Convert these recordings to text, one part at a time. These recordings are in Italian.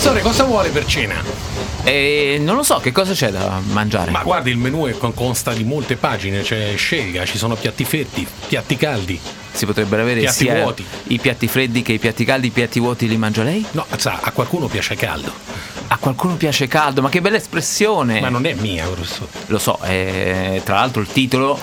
Professore, cosa vuole per cena? E non lo so, che cosa c'è da mangiare? Ma guardi, il menù è con- consta di molte pagine, cioè scelga, ci sono piatti freddi, piatti caldi. Si potrebbero avere Piatti sia vuoti. i piatti freddi che i piatti caldi, i piatti vuoti li mangia lei? No, sa, a qualcuno piace caldo, A qualcuno piace caldo, ma che bella espressione! ma non è mia, professore. Lo so, eh, tra l'altro il titolo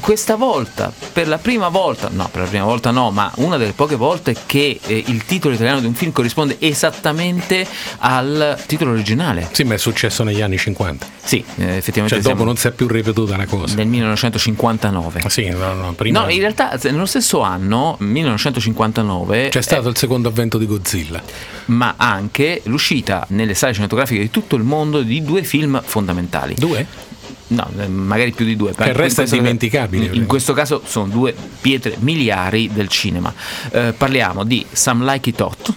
questa volta, per la prima volta, no, per la prima volta no, ma una delle poche volte che eh, il titolo italiano di un film corrisponde esattamente al titolo originale. Sì, ma è successo negli anni 50. Sì, eh, effettivamente Cioè, dopo non si è più ripetuta la cosa. nel 1959. Ah, Sì, no, no, prima No, in realtà nello stesso anno, 1959, c'è stato il secondo avvento di Godzilla. ma anche l'uscita nelle sale cinematografiche di tutto il mondo di due film fondamentali. Due? No, eh, magari più di due. Che resta In indimenticabile, In perché- questo caso sono due pietre miliari del cinema. Eh, parliamo di Some Like It Hot.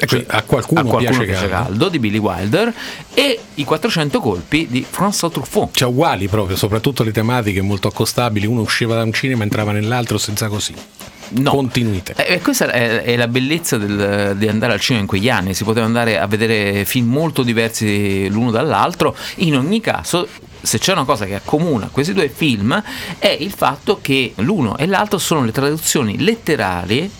Ecco, a qualcuno, a qualcuno piace, caldo. di Billy Wilder e i 400 colpi di François Truffaut. Cioè, uguali proprio, soprattutto le tematiche molto accostabili. Uno usciva da un cinema e entrava nell'altro senza così. No. Continuità. Eh, eh, questa è, è la bellezza del- di andare al cinema in quegli anni, si poteva andare a vedere film molto diversi l'uno dall'altro, in ogni caso se c'è una cosa che accomuna questi due film è il fatto che l'uno e l'altro sono le traduzioni letterali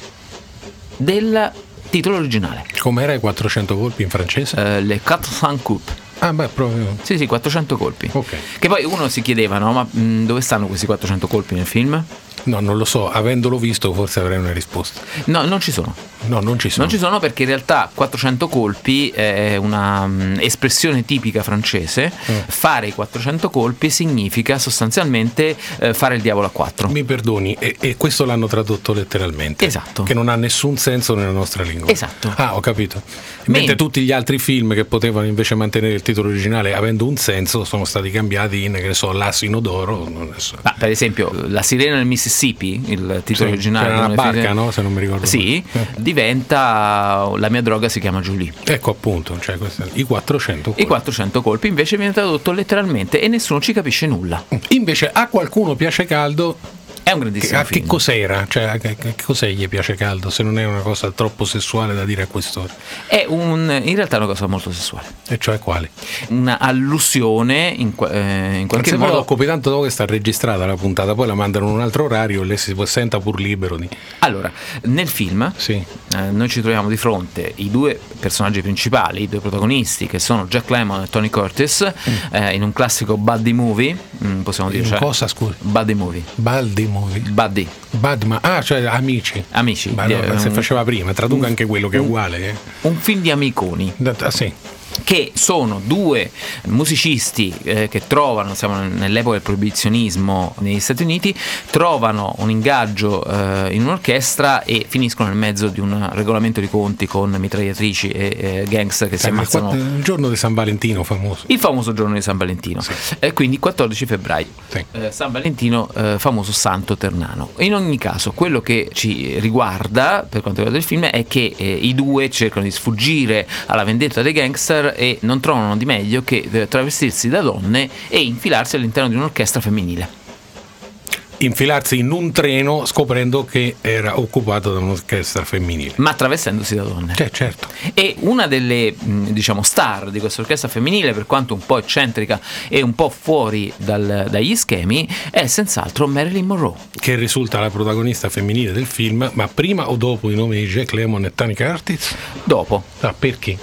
del titolo originale, Com'era i 400 colpi in francese? eh, Le 400 coups. Ah, beh, proprio. Sì, sì, 400 colpi. Ok. Che poi uno si chiedeva, no, ma mh, dove stanno questi 400 colpi nel film? No, non lo so, avendolo visto forse avrei una risposta. No, non ci sono. No, non ci sono. Non ci sono perché in realtà 400 colpi è una mm, espressione tipica francese. Mm. Fare i 400 colpi significa sostanzialmente eh, fare il diavolo a 4. Mi perdoni, e, e questo l'hanno tradotto letteralmente. Esatto. Che non ha nessun senso nella nostra lingua. Esatto. Ah, ho capito. Men- Mentre tutti gli altri film che potevano invece mantenere il titolo originale avendo un senso sono stati cambiati in, che ne so, L'asino d'oro. So. Ah, per esempio, La sirena del Mississippi, il titolo Sì, originale. era una del film- barca, no? Se non mi ricordo Sì. Eh. diventa La mia droga si chiama Julie. Ecco appunto, cioè, i 400 I colpi. 400 colpi invece viene tradotto letteralmente e nessuno ci capisce nulla. Invece a qualcuno piace caldo, È un che, grandissimo che film. cos'era? Cioè, che, che cos'è gli piace caldo se non è una cosa troppo sessuale da dire a quest'ora? È un, in realtà è una cosa molto sessuale. E cioè quali? Una allusione in, eh, in qualche lo modo. occupi tanto dopo che sta registrata la puntata, poi la mandano in un altro orario e lei si senta pur libero di... Allora, nel film Sì. eh, noi ci troviamo di fronte i due personaggi principali, i due protagonisti che sono Jack Lemmon e Tony Curtis eh, in un classico buddy movie, mm, possiamo dire. In cioè, cosa, scusa? Buddy movie. Baldi Movie. Buddy. Badma, ah, cioè amici. Amici. Ma no, eh, se faceva prima, traduca anche quello che è uguale. eh. Un film di amiconi. Ah, sì. Che sono due musicisti eh, che trovano, siamo nell'epoca del proibizionismo negli Stati Uniti, trovano un ingaggio eh, in un'orchestra e finiscono nel mezzo di un regolamento di conti con mitragliatrici e eh, gangster che si Eh, ma ammazzano. il giorno di San Valentino famoso. Il famoso giorno di San Valentino, Eh, quindi 14 febbraio, Sì. Eh, San Valentino, eh, famoso santo ternano. In ogni caso, quello che ci riguarda per quanto riguarda il film è che eh, i due cercano di sfuggire alla vendetta dei gangster e non trovano di meglio che eh, travestirsi da donne e infilarsi all'interno di un'orchestra femminile. Infilarsi in un treno scoprendo che era occupato da un'orchestra femminile. Ma travestendosi da donne. Cioè, certo. E una delle mh, diciamo star di questa orchestra femminile, per quanto un po' eccentrica e un po' fuori dal- dagli schemi, è senz'altro Marilyn Monroe. Che risulta la protagonista femminile del film, ma prima o dopo i nomi di Jack Lemmon e Tony Curtis? Dopo, Ah, perché?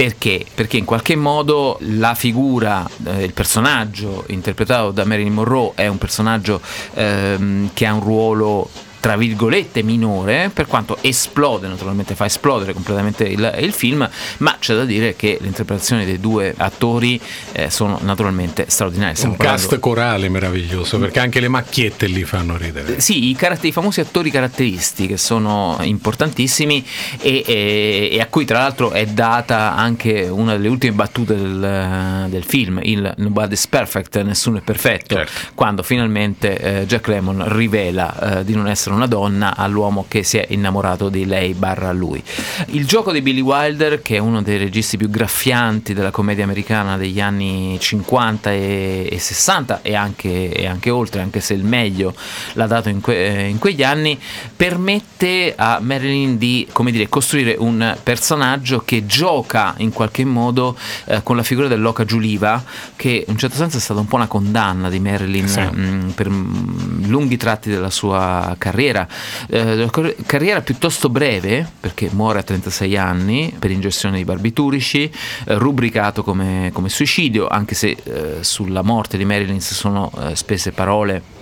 Perché? Perché in qualche modo la figura, eh, il personaggio interpretato da Marilyn Monroe è un personaggio ehm, che ha un ruolo tra virgolette minore, per quanto esplode, naturalmente fa esplodere completamente il, il film, ma c'è da dire che le interpretazioni dei due attori eh, sono naturalmente straordinarie. Stiamo Un parlando- cast corale meraviglioso, perché anche le macchiette lì fanno ridere. Sì, i, caratter- i famosi attori caratteristi che sono importantissimi e, e- e a cui tra l'altro è data anche una delle ultime battute del, del film, il Nobody's Perfect, nessuno è perfetto, Certo. quando finalmente eh, Jack Lemmon rivela eh, di non essere essere una donna all'uomo che si è innamorato di lei barra lui. Il gioco di Billy Wilder, che è uno dei registi più graffianti della commedia americana degli anni 50 e, e 60 e anche, e anche, oltre, anche se il meglio l'ha dato in, que, in quegli anni, permette a Marilyn di dire, costruire un personaggio che gioca in qualche modo eh, con la figura dell'Oca Giuliva, che in un certo senso è stata un po' una condanna di Marilyn sì. mh, mm, per mm, lunghi tratti della sua carriera, eh, carriera piuttosto breve, perché muore a 36 anni per ingestione di barbiturici, eh, rubricato come, come, suicidio, anche se eh, sulla morte di Marilyn si sono eh, spese parole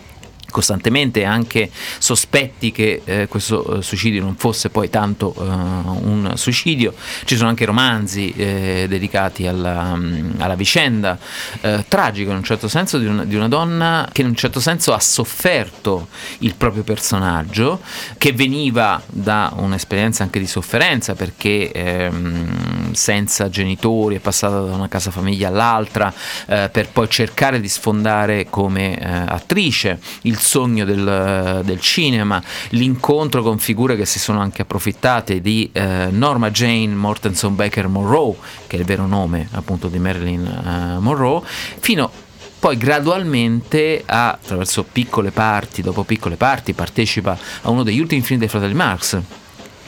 costantemente anche sospetti che eh, questo eh, suicidio non fosse poi tanto eh, un suicidio. Ci sono anche romanzi eh, dedicati alla, mm, alla vicenda eh, tragico in un certo senso di una, di una, donna che in un certo senso ha sofferto il proprio personaggio che veniva da un'esperienza anche di sofferenza perché ehm, senza genitori è passata da una casa famiglia all'altra eh, per poi cercare di sfondare come attrice. Il il sogno del, del, cinema, l'incontro con figure che si sono anche approfittate di eh, Norma Jane Mortenson Baker Monroe, che è il vero nome appunto di Marilyn eh, Monroe, fino poi gradualmente attraverso piccole parti, dopo piccole parti, partecipa a uno degli ultimi film dei fratelli Marx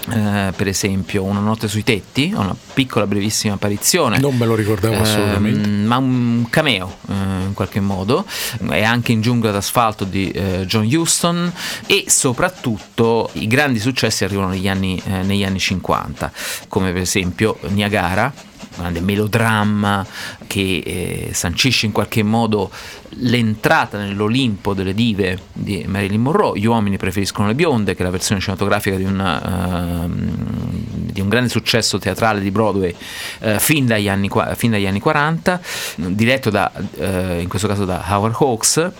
eh, per esempio Una notte sui tetti, una piccola brevissima apparizione. Non me lo ricordavo eh, assolutamente. Ma un cameo eh, in qualche modo. È anche in Giungla d'asfalto di eh, John Huston e soprattutto i grandi successi arrivano negli anni, eh, negli anni 50, come per esempio Niagara grande melodramma che eh, sancisce in qualche modo l'entrata nell'Olimpo delle dive di Marilyn Monroe. Gli uomini preferiscono le bionde, che è la versione cinematografica di, una, uh, di un grande successo teatrale di Broadway uh, fin, dagli anni, fin, dagli anni, 40, diretto da, uh, in questo caso da Howard Hawks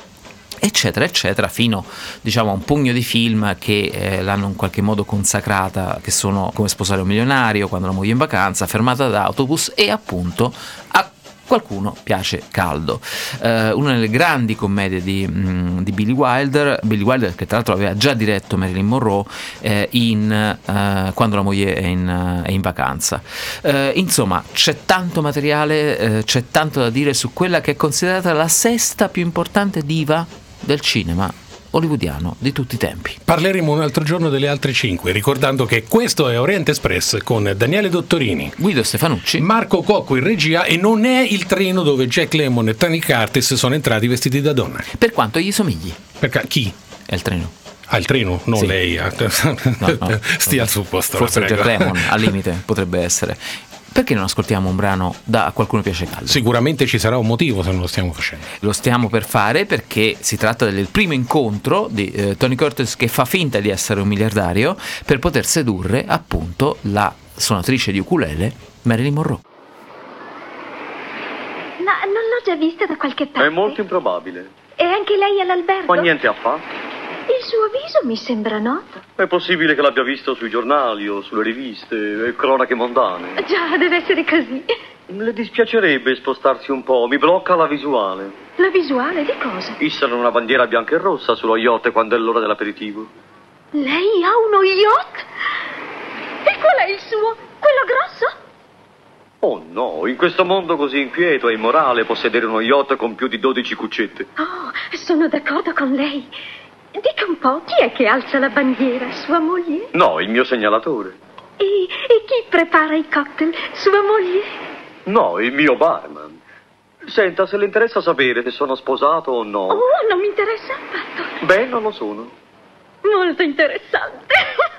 eccetera eccetera fino diciamo a un pugno di film che eh, l'hanno in qualche modo consacrata che sono come sposare un milionario quando la moglie in vacanza fermata da autobus e appunto a qualcuno piace caldo. Uh, una delle grandi commedie di, mm, di, Billy Wilder, Billy Wilder che tra l'altro aveva già diretto Marilyn Monroe eh, in, uh, quando la moglie è in, uh, è in vacanza. insomma, c'è tanto materiale, c'è tanto da dire su quella che è considerata la sesta più importante diva del cinema hollywoodiano di tutti i tempi. Parleremo un altro giorno delle altre cinque, ricordando che questo è Oriente Express con Daniele Dottorini, Guido Stefanucci, Marco Cocco in regia e non è il treno dove Jack Lemmon e Tony Curtis sono entrati vestiti da donna. Per quanto gli somigli. Perché chi? È il treno. Ah, il treno, non sì. lei. No, no, Stia al suo posto. Forse Jack Lemmon, al limite, potrebbe essere perché non ascoltiamo un brano da a qualcuno piace caldo? Sicuramente ci sarà un motivo se non lo stiamo facendo. Lo stiamo per fare perché si tratta del primo incontro di eh, Tony Curtis che fa finta di essere un miliardario per poter sedurre appunto la suonatrice di ukulele Marilyn Monroe. Ma non l'ho già vista da qualche parte. È molto improbabile. E anche lei all'albergo? Ma niente affatto. Il suo viso mi sembra noto. È possibile che l'abbia visto sui giornali o sulle riviste e cronache mondane. Già, deve essere così. Le dispiacerebbe spostarsi un po', mi blocca la visuale. La visuale di cosa? Issano una bandiera bianca e rossa sullo yacht quando è l'ora dell'aperitivo. Lei ha uno yacht? E qual è il suo? Quello grosso? Oh no, in questo mondo così inquieto e immorale possedere uno yacht con più di 12 cuccette. Oh, sono d'accordo con lei. Dica un po', chi è che alza la bandiera? Sua moglie? No, il mio segnalatore. E, e chi prepara i cocktail? Sua moglie? No, il mio barman. Senta, se le interessa sapere se sono sposato o no. Oh, non mi interessa affatto. Beh, non lo sono. Molto interessante.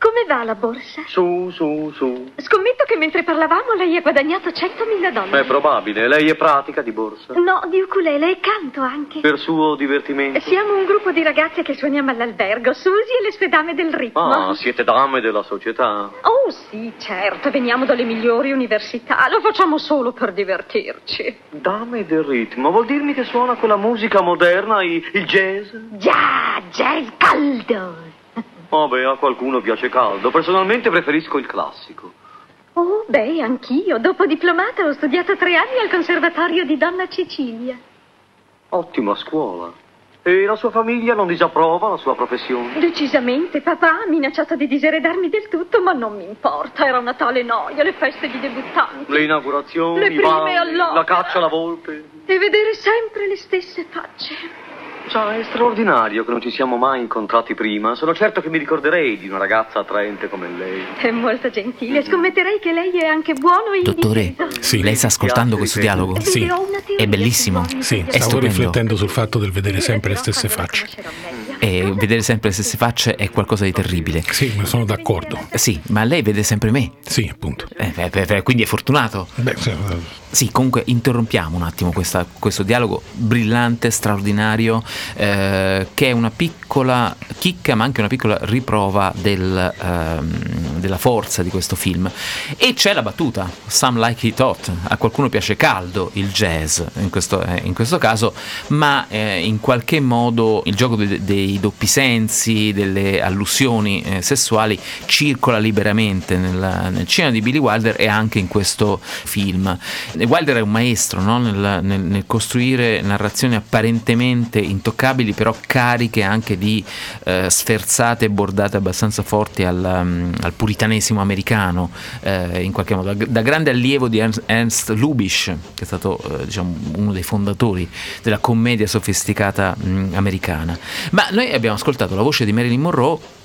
Come va la borsa? Su, su, su. Scommetto che mentre parlavamo lei ha guadagnato 100.000 dollari. È probabile. Lei è pratica di borsa? No, di ukulele e canto anche. Per suo divertimento? Siamo un gruppo di ragazze che suoniamo all'albergo, Susi e le sue dame del ritmo. Ah, siete dame della società? Oh, sì, certo. Veniamo dalle migliori università. Lo facciamo solo per divertirci. Dame del ritmo? Vuol dirmi che suona quella musica moderna, il jazz? Già, jazz caldo. Oh, beh, a qualcuno piace caldo. Personalmente preferisco il classico. Oh, beh, anch'io. Dopo diplomata ho studiato tre anni al conservatorio di Donna Cecilia. Ottima scuola. E la sua famiglia non disapprova la sua professione? Decisamente, papà ha minacciato di diseredarmi del tutto, ma non mi importa. Era una tale noia, le feste di debuttanti. Le inaugurazioni, Le prime balli, la caccia alla volpe. E vedere sempre le stesse facce. Sa, è straordinario che non ci siamo mai incontrati prima. Sono certo che mi ricorderei di una ragazza attraente come lei. È molto gentile. Scommetterei che lei è anche buono e Dottore. Sì. lei sta ascoltando questo dialogo? Sì. È bellissimo. Sì, È stavo stupendo. riflettendo sul fatto del vedere sempre le stesse facce. E vedere sempre le stesse facce è qualcosa di terribile. Sì, ma sono d'accordo. Eh Sì, ma lei vede sempre me. Sì, appunto. Eh, beh, beh, quindi è fortunato. Beh, Sì, comunque interrompiamo un attimo questa- questo dialogo brillante, straordinario, eh, che è una piccola chicca, ma anche una piccola riprova del, ehm, della forza di questo film. E c'è la battuta, Some like it hot, a qualcuno piace caldo il jazz in questo, eh, in questo caso, ma eh, in qualche modo il gioco dei, dei doppi sensi, delle allusioni eh, sessuali circola liberamente nel, nel cinema di Billy Wilder e anche in questo film. Wilder è un maestro no? nel, nel- nel costruire narrazioni apparentemente intoccabili, però cariche anche di eh, sferzate e bordate abbastanza forti al, um, al puritanesimo americano, eh, in qualche modo. Da, grande allievo di Ernst, Ernst Lubitsch, che è stato eh, diciamo, uno dei fondatori della commedia sofisticata mh, americana. Ma noi abbiamo ascoltato la voce di Marilyn Monroe.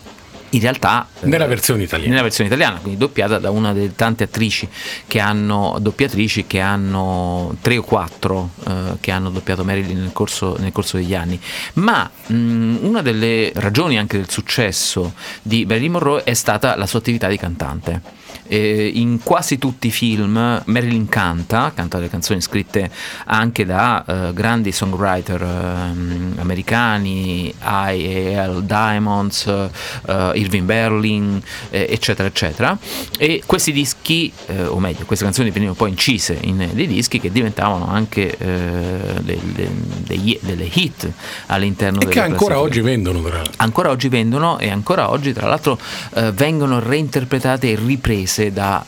In realtà eh, Nella versione italiana. nella versione italiana, quindi doppiata da una delle tante attrici che hanno doppiatrici che hanno tre o quattro eh, che hanno doppiato Marilyn nel corso, nel corso degli anni. Ma mh, una delle ragioni anche del successo di Marilyn Monroe è stata la sua attività di cantante. Eh, in quasi tutti i film Marilyn canta, canta le canzoni scritte anche da eh, grandi songwriter ehm, americani, I.A.L. Diamonds, eh, Irving Berlin, eh, eccetera, eccetera. E questi dischi, eh, o meglio, queste canzoni venivano poi incise in dei dischi che diventavano anche eh, de- de- degli- delle hit all'interno E delle che ancora oggi vendono, tra l'altro. ancora oggi vendono e ancora oggi tra l'altro eh, vengono reinterpretate e riprese da,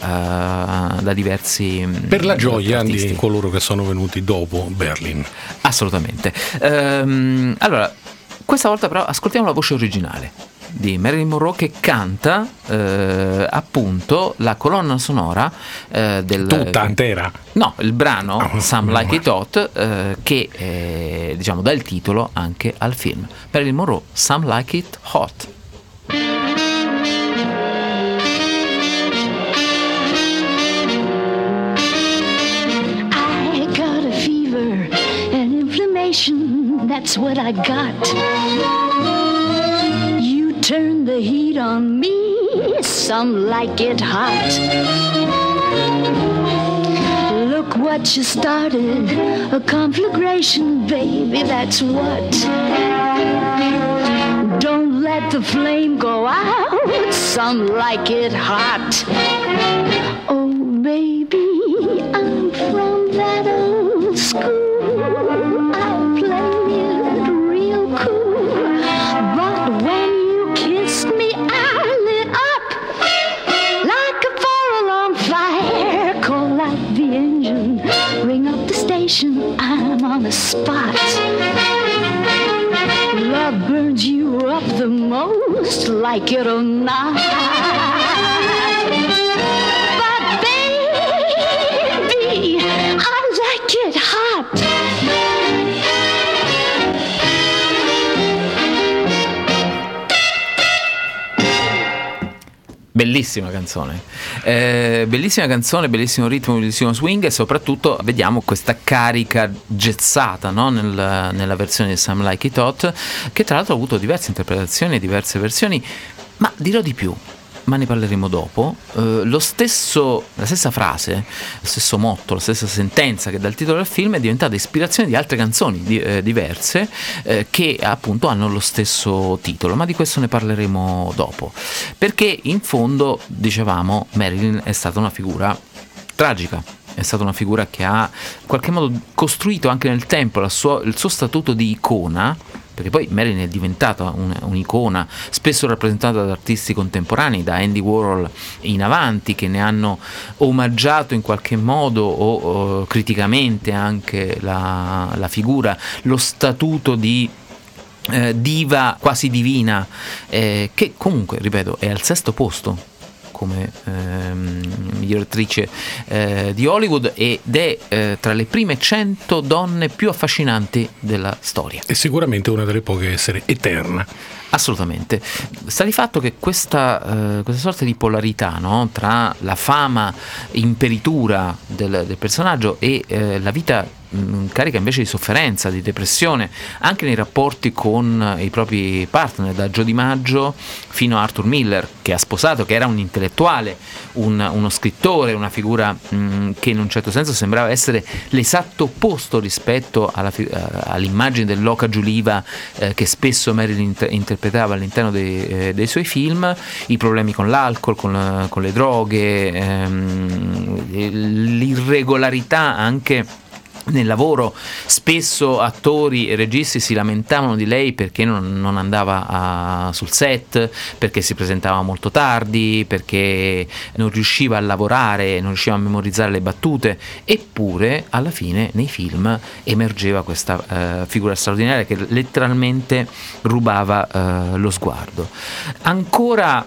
eh, da diversi mm, Per la gioia artisti. di coloro che sono venuti dopo Berlin. assolutamente Ehm, allora questa volta però ascoltiamo la voce originale di Marilyn Monroe che canta eh, appunto la colonna sonora eh, del Tutta intera. No, il brano Ah, Some Like It Hot eh, che eh, diciamo dà il titolo anche al film. Marilyn Monroe, Some Like It Hot. Inflammation, that's what I got. You turn the heat on me, some like it hot. Look what you started, a conflagration, baby, that's what. Don't let the flame go out, some like it hot. Oh, baby, spot. Love burns you up the most, like it or not. But baby, I like it hot. Bellissima canzone, Eh, bellissima canzone, bellissimo ritmo, bellissimo swing e soprattutto vediamo questa carica gezzata no? Nel- nella versione di Some Like It Hot che tra l'altro ha avuto diverse interpretazioni, diverse versioni, ma dirò di più, ma ne parleremo dopo. Eh, stesso, la stessa frase, lo stesso motto, la stessa sentenza che dà il titolo del film è diventata ispirazione di altre canzoni di- eh, diverse eh, che appunto hanno lo stesso titolo, ma di questo ne parleremo dopo. Perché in fondo, dicevamo, Marilyn è stata una figura tragica. È stata una figura che ha in qualche modo costruito anche nel tempo sua- il suo statuto di icona, perché poi Marilyn è diventata un- un'icona, spesso rappresentata da artisti contemporanei, da Andy Warhol in avanti, che ne hanno omaggiato in qualche modo o, o criticamente anche la, la figura, lo statuto di eh, diva quasi divina, eh, che comunque, ripeto, è al sesto posto come ehm, miglior attrice eh, di Hollywood ed è eh, tra le prime 100 donne più affascinanti della storia. È sicuramente una delle poche a essere eterna. Assolutamente. Sta di fatto che questa, eh, questa sorta di polarità no? tra la fama imperitura del, del personaggio e eh, la vita carica invece di sofferenza, di depressione, anche nei rapporti con i propri partner, da Joe Maggio fino a Arthur Miller, che ha sposato, che era un intellettuale, un, uno scrittore, una figura mh, che in un certo senso sembrava essere l'esatto opposto rispetto alla, uh, all'immagine dell'oca giuliva uh, che spesso Marilyn inter- interpretava all'interno dei, eh, dei, suoi film, i problemi con l'alcol, con, con le droghe, ehm, l'irregolarità anche nel lavoro spesso attori e registi si lamentavano di lei perché non, non andava a, sul set, perché si presentava molto tardi, perché non riusciva a lavorare, non riusciva a memorizzare le battute, eppure alla fine nei film emergeva questa uh, figura straordinaria che letteralmente rubava uh, lo sguardo. Ancora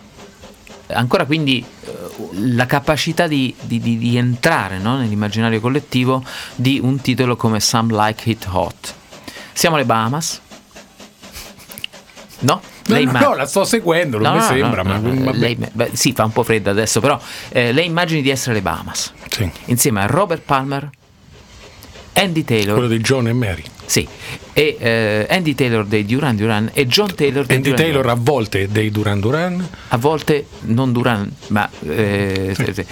ancora quindi eh, la capacità di, di, di, di entrare no? nell'immaginario collettivo di un titolo come Some Like It Hot. Siamo alle Bahamas? No? Lei no, no, la sto seguendo, non no, mi sembra. ma lei, beh, sì, fa un po' fredda adesso, però eh, lei immagini di essere alle Bahamas. Sì. Insieme a Robert Palmer, Andy Taylor. Quello di John e Mary. Sì, e eh, Andy Taylor dei Duran Duran e John Taylor dei Andy Duran Taylor a volte dei Duran Duran. A volte non Duran, ma... Eh, sì.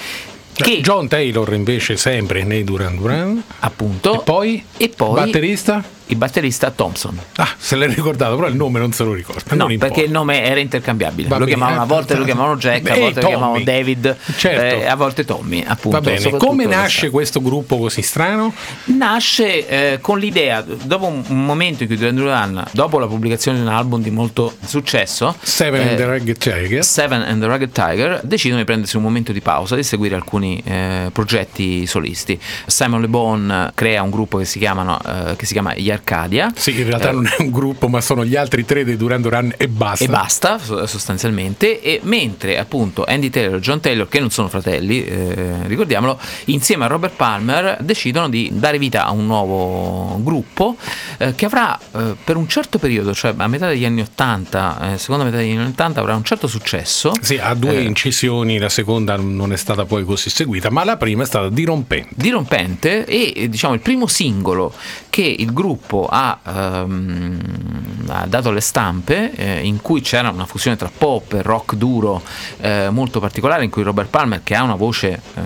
Che, John Taylor invece sempre nei Duran Duran. Appunto. E poi? E poi batterista? Il batterista Thompson. Ah, se l'hai ricordato, però il nome non se lo ricorda. No, perché il nome era intercambiabile. lo chiamavano, a volte lo chiamavano Jack, Beh, a volte Tommy. lo chiamavano David, certo. eh, a volte Tommy. Appunto, Va bene, come nasce questo gruppo così strano? Nasce eh, con l'idea, dopo un momento in cui Duran Duran, dopo la pubblicazione di un album di molto successo, Seven eh, and the Rugged Tiger, Seven and the Rugged Tiger, decidono di prendersi un momento di pausa, di seguire alcuni eh, progetti solisti. Simon Le Bon crea un gruppo che si, chiamano, eh, che si chiama Gli Arcadia. Sì, in realtà eh, non è un gruppo, ma sono gli altri tre dei Duran Duran e basta. E basta, sostanzialmente. E mentre appunto Andy Taylor e John Taylor, che non sono fratelli, eh, ricordiamolo, insieme a Robert Palmer decidono di dare vita a un nuovo gruppo eh, che avrà eh, per un certo periodo, cioè a metà degli anni 80, eh, seconda metà degli anni 80, avrà un certo successo. Sì, ha due eh, incisioni, la seconda non è stata poi così seguita, ma la prima è stata dirompente. Dirompente e diciamo il primo singolo che il gruppo ha ehm, ha dato le stampe eh, in cui c'era una fusione tra pop e rock duro eh, molto particolare in cui Robert Palmer che ha una voce eh,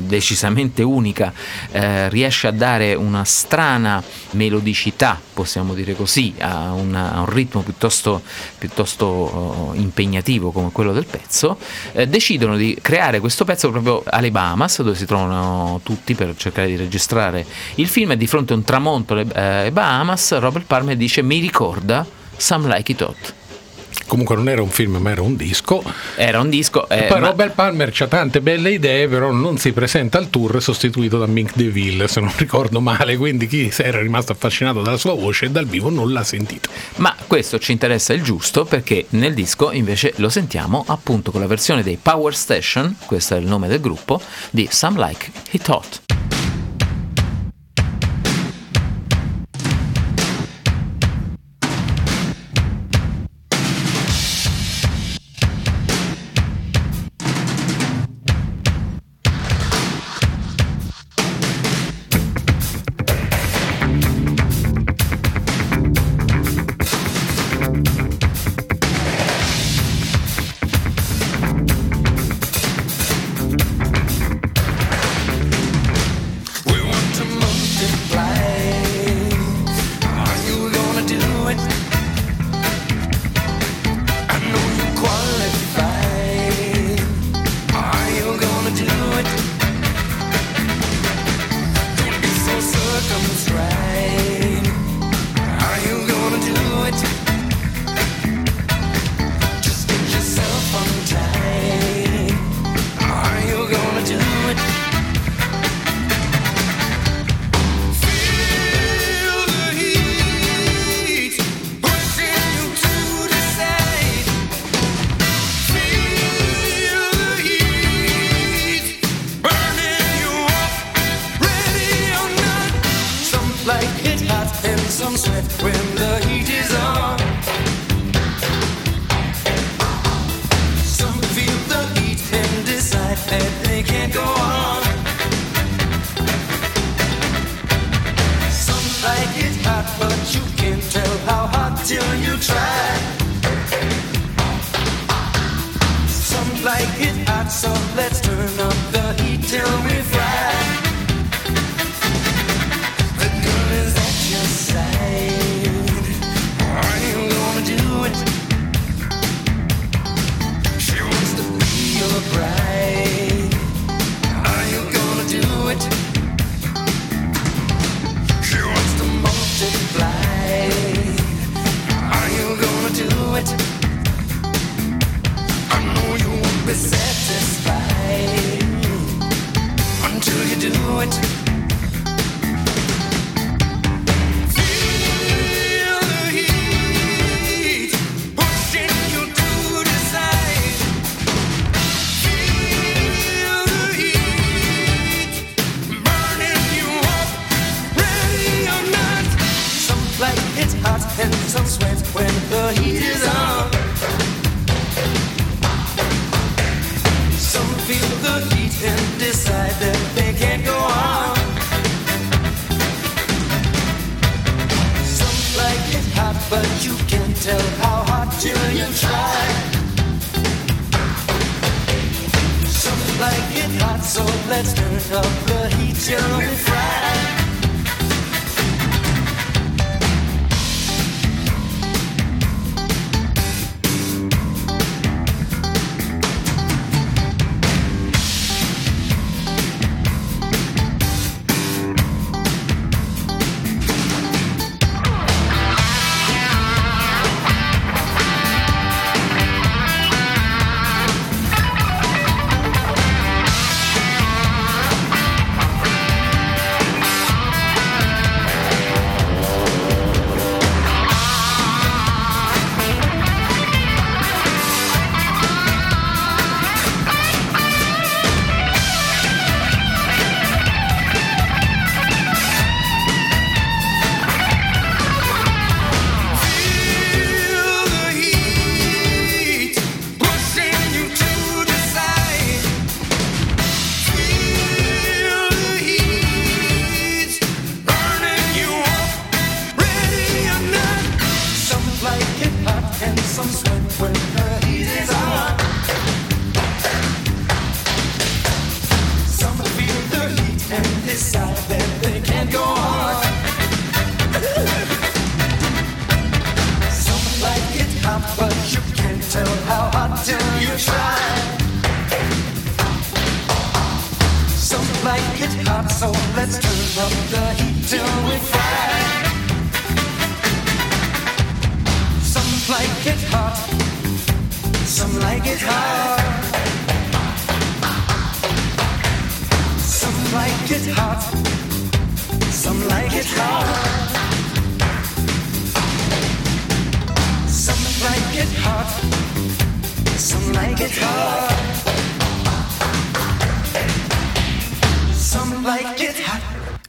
decisamente unica eh, riesce a dare una strana melodicità possiamo dire così a, una, a un ritmo piuttosto, piuttosto oh, impegnativo come quello del pezzo eh, decidono di creare questo pezzo proprio alle Bahamas dove si trovano tutti per cercare di registrare il film e di fronte a un tramonto eh, Bahamas Robert Palmer dice mi ricorda Some Like It Hot. Comunque non era un film, ma era un disco. Era un disco. Eh, poi ma... Robert Palmer ha tante belle idee, però non si presenta al tour sostituito da Mink DeVille, se non ricordo male. Quindi chi era rimasto affascinato dalla sua voce e dal vivo non l'ha sentito. Ma questo ci interessa il giusto perché nel disco invece lo sentiamo appunto con la versione dei Power Station, questo è il nome del gruppo, di Some Like It Hot.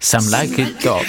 Some Like It Hot.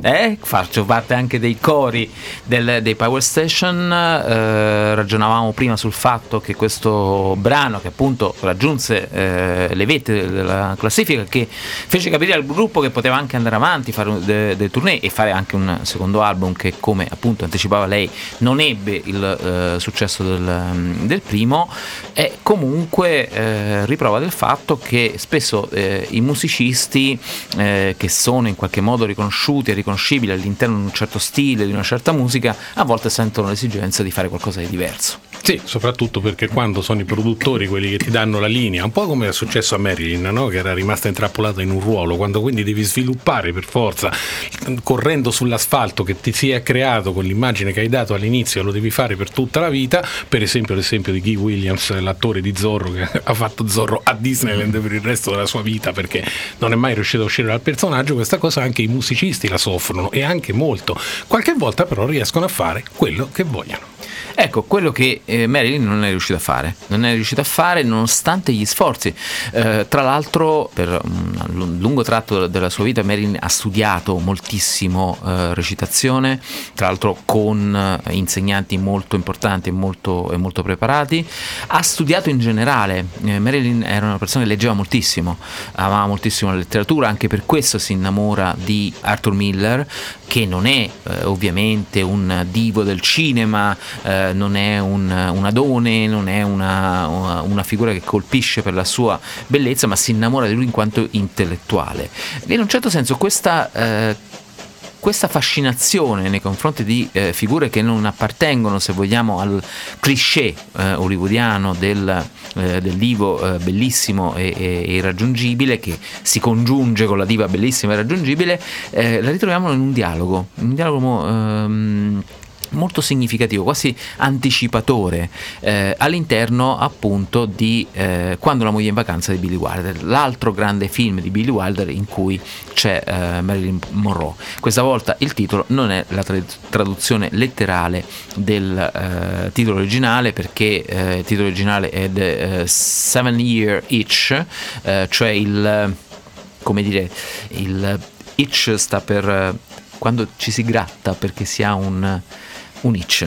Eh, faccio parte anche dei cori del- dei Power Station. eh, ragionavamo prima sul fatto che questo brano, che appunto raggiunse eh, le vette della classifica, che fece capire al gruppo che poteva anche andare avanti, fare un- de- tournée e fare anche un secondo album che, come appunto anticipava lei, non ebbe il eh, successo del, del primo, è comunque eh, riprova del fatto che spesso eh, i musicisti eh, che sono in qualche modo riconosciuti e riconoscibili all'interno di un certo stile, di una certa musica, a volte sentono l'esigenza di fare qualcosa di diverso. Sì, soprattutto perché quando sono i produttori quelli che ti danno la linea, un po' come è successo a Marilyn, no? che era rimasta intrappolata in un ruolo, quando quindi devi sviluppare per forza, correndo sull'asfalto che ti si è creato con l'immagine che hai dato all'inizio, lo devi fare per tutta la vita, per esempio l'esempio di Guy Williams, l'attore di Zorro che ha fatto Zorro a Disneyland per il resto della sua vita perché non è mai riuscito a uscire dal personaggio, questa cosa anche i musicisti la soffrono e anche molto, qualche volta però riescono a fare quello che vogliono. Ecco, quello che eh, Marilyn non è riuscita a fare, non è riuscita a fare nonostante gli sforzi. Eh, tra l'altro, per un lu- lungo tratto della sua vita, Marilyn ha studiato moltissimo eh, recitazione, tra l'altro con eh, insegnanti molto importanti e molto, e molto preparati. Ha studiato in generale, eh, Marilyn era una persona che leggeva moltissimo, amava moltissimo la letteratura, anche per questo si innamora di Arthur Miller che non è eh, ovviamente un divo del cinema, eh, non è un, un adone, non è una, una- una figura che colpisce per la sua bellezza, ma si innamora di lui in quanto intellettuale. E in un certo senso questa... questa fascinazione nei confronti di eh, figure che non appartengono, se vogliamo, al cliché eh, hollywoodiano del, eh, del divo eh, bellissimo e, e- irraggiungibile, che si congiunge con la diva bellissima e irraggiungibile, eh, la ritroviamo in un dialogo, un dialogo ehm, molto significativo, quasi anticipatore, eh, all'interno appunto di eh, Quando la moglie in vacanza di Billy Wilder, l'altro grande film di Billy Wilder in cui c'è eh, Marilyn Monroe. Questa volta il titolo non è la tra- traduzione letterale del eh, titolo originale perché eh, il titolo originale è The eh, Seven Year Itch, cioè il, come dire, il itch sta per quando ci si gratta perché si ha un, un itch.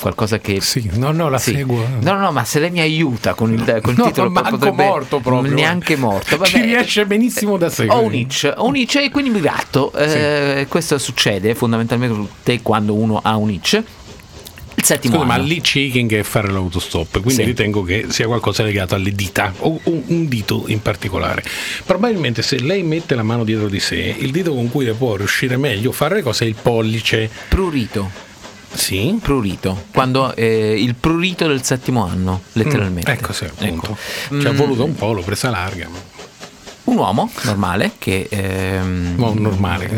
Qualcosa che Sì, no, no, la sì. seguo. No, no, ma se lei mi aiuta con il, con il No, titolo, manco potrebbe- morto proprio. Neanche morto. Ci vabbè. riesce benissimo da seguire. Ho un itch, ho un itch e quindi mi gratto. Eh, questo succede fondamentalmente quando uno ha un itch. Il settimo Scusa, ma anno. lì shaking è fare l'autostop, quindi Sì. ritengo che sia qualcosa legato alle dita, o un, un dito in particolare. Probabilmente se lei mette la mano dietro di sé, il dito con cui le può riuscire meglio a fare le cose è il pollice. Prurito. Sì? Prurito. Quando eh, il prurito del settimo anno, letteralmente. Ecco sì, appunto. Ecco. Ci ha Mm, voluto un po', l'ho presa larga. ma- un uomo normale che ehm, un normale,